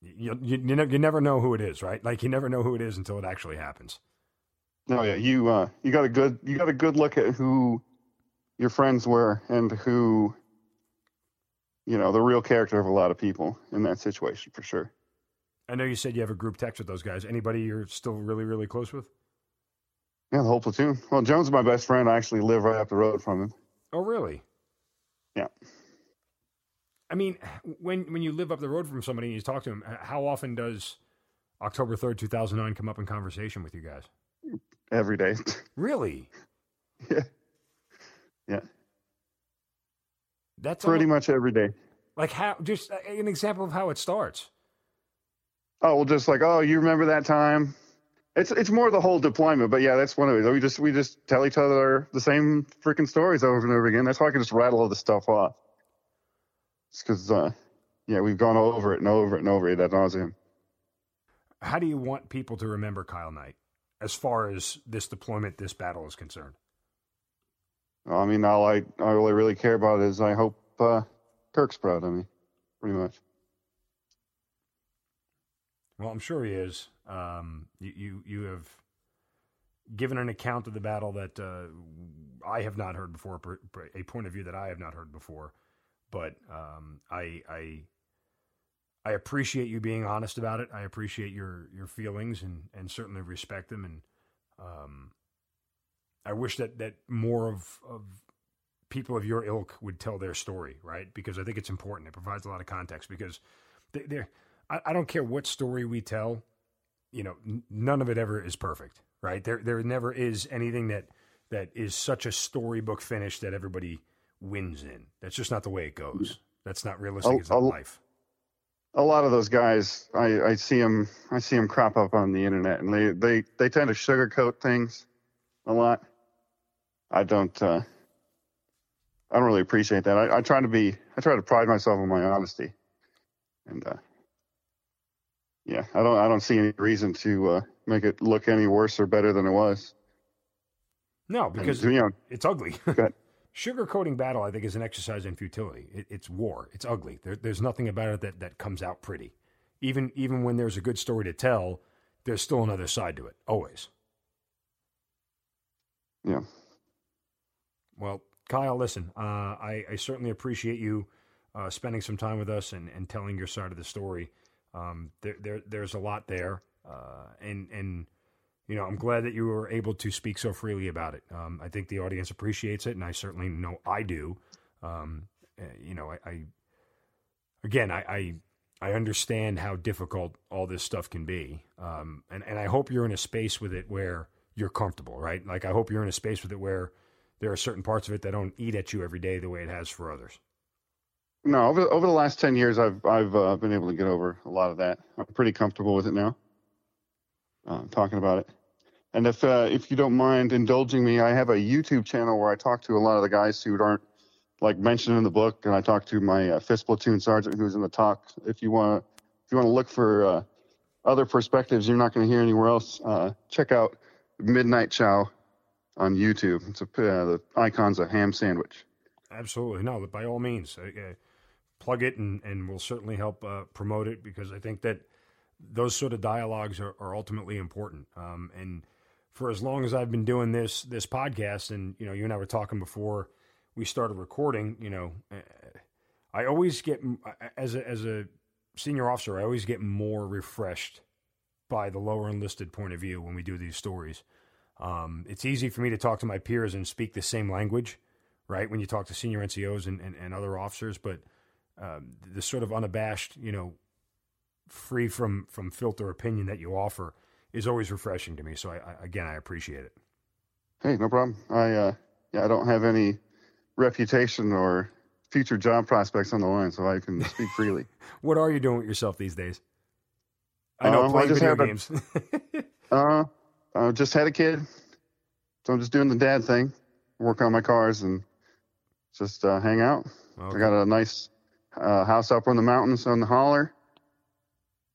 you, you, you, ne- you never know who it is, right? Like you never know who it is until it actually happens. No, yeah, you, uh, you got a good, you got a good look at who your friends were and who, you know, the real character of a lot of people in that situation for sure. I know you said you have a group text with those guys. Anybody you're still really, really close with? Yeah, the whole platoon. Well, Jones is my best friend. I actually live right up the road from him. Oh, really? Yeah. I mean, when when you live up the road from somebody and you talk to them, h- how often does October third, two thousand nine, come up in conversation with you guys? every day. *laughs* Really? yeah. Yeah. That's Pretty almost- much every day. like how. Just uh, an example of how it starts. Oh, well, just like, oh, you remember that time? It's it's more the whole deployment, but yeah, that's one of it. We just we just tell each other the same freaking stories over and over again. That's why I can just rattle all this stuff off. It's because, uh, yeah, we've gone over it and over it and over it ad nauseum. How do you want people to remember Kyle Knight as far as this deployment, this battle is concerned? I mean, all I all I really care about is I hope uh, Kirk's proud of me, pretty much. Well, I'm sure he is. Um, you, you you have given an account of the battle that uh, I have not heard before, a point of view that I have not heard before. But um, I I I appreciate you being honest about it. I appreciate your your feelings and and certainly respect them. And um, I wish that that more of of people of your ilk would tell their story, right? Because I think it's important. It provides a lot of context because they, I, I don't care what story we tell, you know, n- none of it ever is perfect, right? There, there never is anything that that is such a storybook finish that everybody wins in. That's just not the way it goes. That's not realistic. It's not life. a lot of those guys, I, I see them, I see them crop up on the internet, and they, they, they tend to sugarcoat things a lot. I don't, uh, I don't really appreciate that. I, I try to be, I try to pride myself on my honesty, and uh, yeah, I don't, I don't see any reason to uh, make it look any worse or better than it was. No, And, because you know, it's ugly. *laughs* Sugarcoating battle, I think, is an exercise in futility. It, it's war. It's ugly. There, there's nothing about it that, that comes out pretty. Even even when there's a good story to tell, there's still another side to it. Always. yeah, Well, Kyle, listen, uh, I, I certainly appreciate you uh, spending some time with us and, and telling your side of the story. Um, there, there, there's a lot there, uh, and and you know I'm glad that you were able to speak so freely about it. Um, I think the audience appreciates it, and I certainly know I do. Um, uh, you know, I, I again, I, I I understand how difficult all this stuff can be, um, and and I hope you're in a space with it where you're comfortable, right? Like I hope you're in a space with it where there are certain parts of it that don't eat at you every day the way it has for others. No, over over the last ten years, I've I've uh, been able to get over a lot of that. I'm pretty comfortable with it now. Uh, talking about it, and if uh, if you don't mind indulging me, I have a YouTube channel where I talk to a lot of the guys who aren't like mentioned in the book, and I talk to my uh, fifth platoon sergeant who's in the TOC. If you want to if you want to look for uh, other perspectives you're not going to hear anywhere else, uh, check out Midnight Chow on YouTube. It's a uh, the icon's a ham sandwich. Absolutely, no. but By all means, uh, plug it, and and we'll certainly help uh, promote it because I think that those sort of dialogues are, are ultimately important. Um, and for as long as I've been doing this this podcast, and you know, you and I were talking before we started recording. You know, uh, I always get as a as a senior officer, I always get more refreshed by the lower enlisted point of view when we do these stories. Um, it's easy for me to talk to my peers and speak the same language, right? When you talk to senior NCOs and, and, and other officers, but um, the sort of unabashed, you know, free from from filter opinion that you offer is always refreshing to me. So I, I again, I appreciate it. Hey, no problem. I uh, yeah, I don't have any reputation or future job prospects on the line, so I can speak freely. *laughs* what are you doing with yourself these days? I know *laughs* uh, playing I video games. uh, I just had a kid, so I'm just doing the dad thing, work on my cars and just uh, hang out. Okay. I got a nice uh, house up on the mountains on the holler,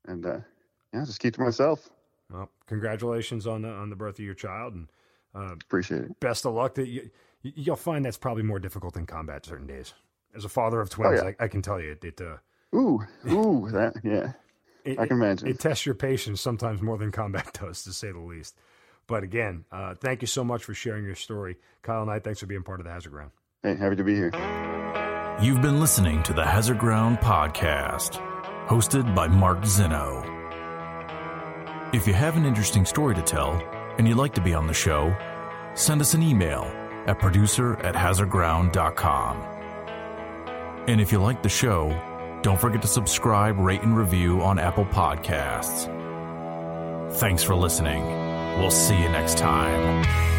and uh, yeah, just keep to myself. Well, congratulations on the on the birth of your child, and uh, appreciate it. Best of luck. That you, you'll find that's probably more difficult in combat certain days. As a father of twins, oh, yeah. I, I, can tell you it. it uh, ooh, ooh, that yeah. It, I can imagine. It, it, tests your patience sometimes more than combat *laughs* does, to say the least. But again, uh, thank you so much for sharing your story. Kyle Knight, thanks for being part of the Hazard Ground. Hey, happy to be here. You've been listening to the Hazard Ground podcast, hosted by Mark Zeno. If you have an interesting story to tell and you'd like to be on the show, send us an email at producer at hazardground.com. And if you like the show, don't forget to subscribe, rate, and review on Apple Podcasts. Thanks for listening. We'll see you next time.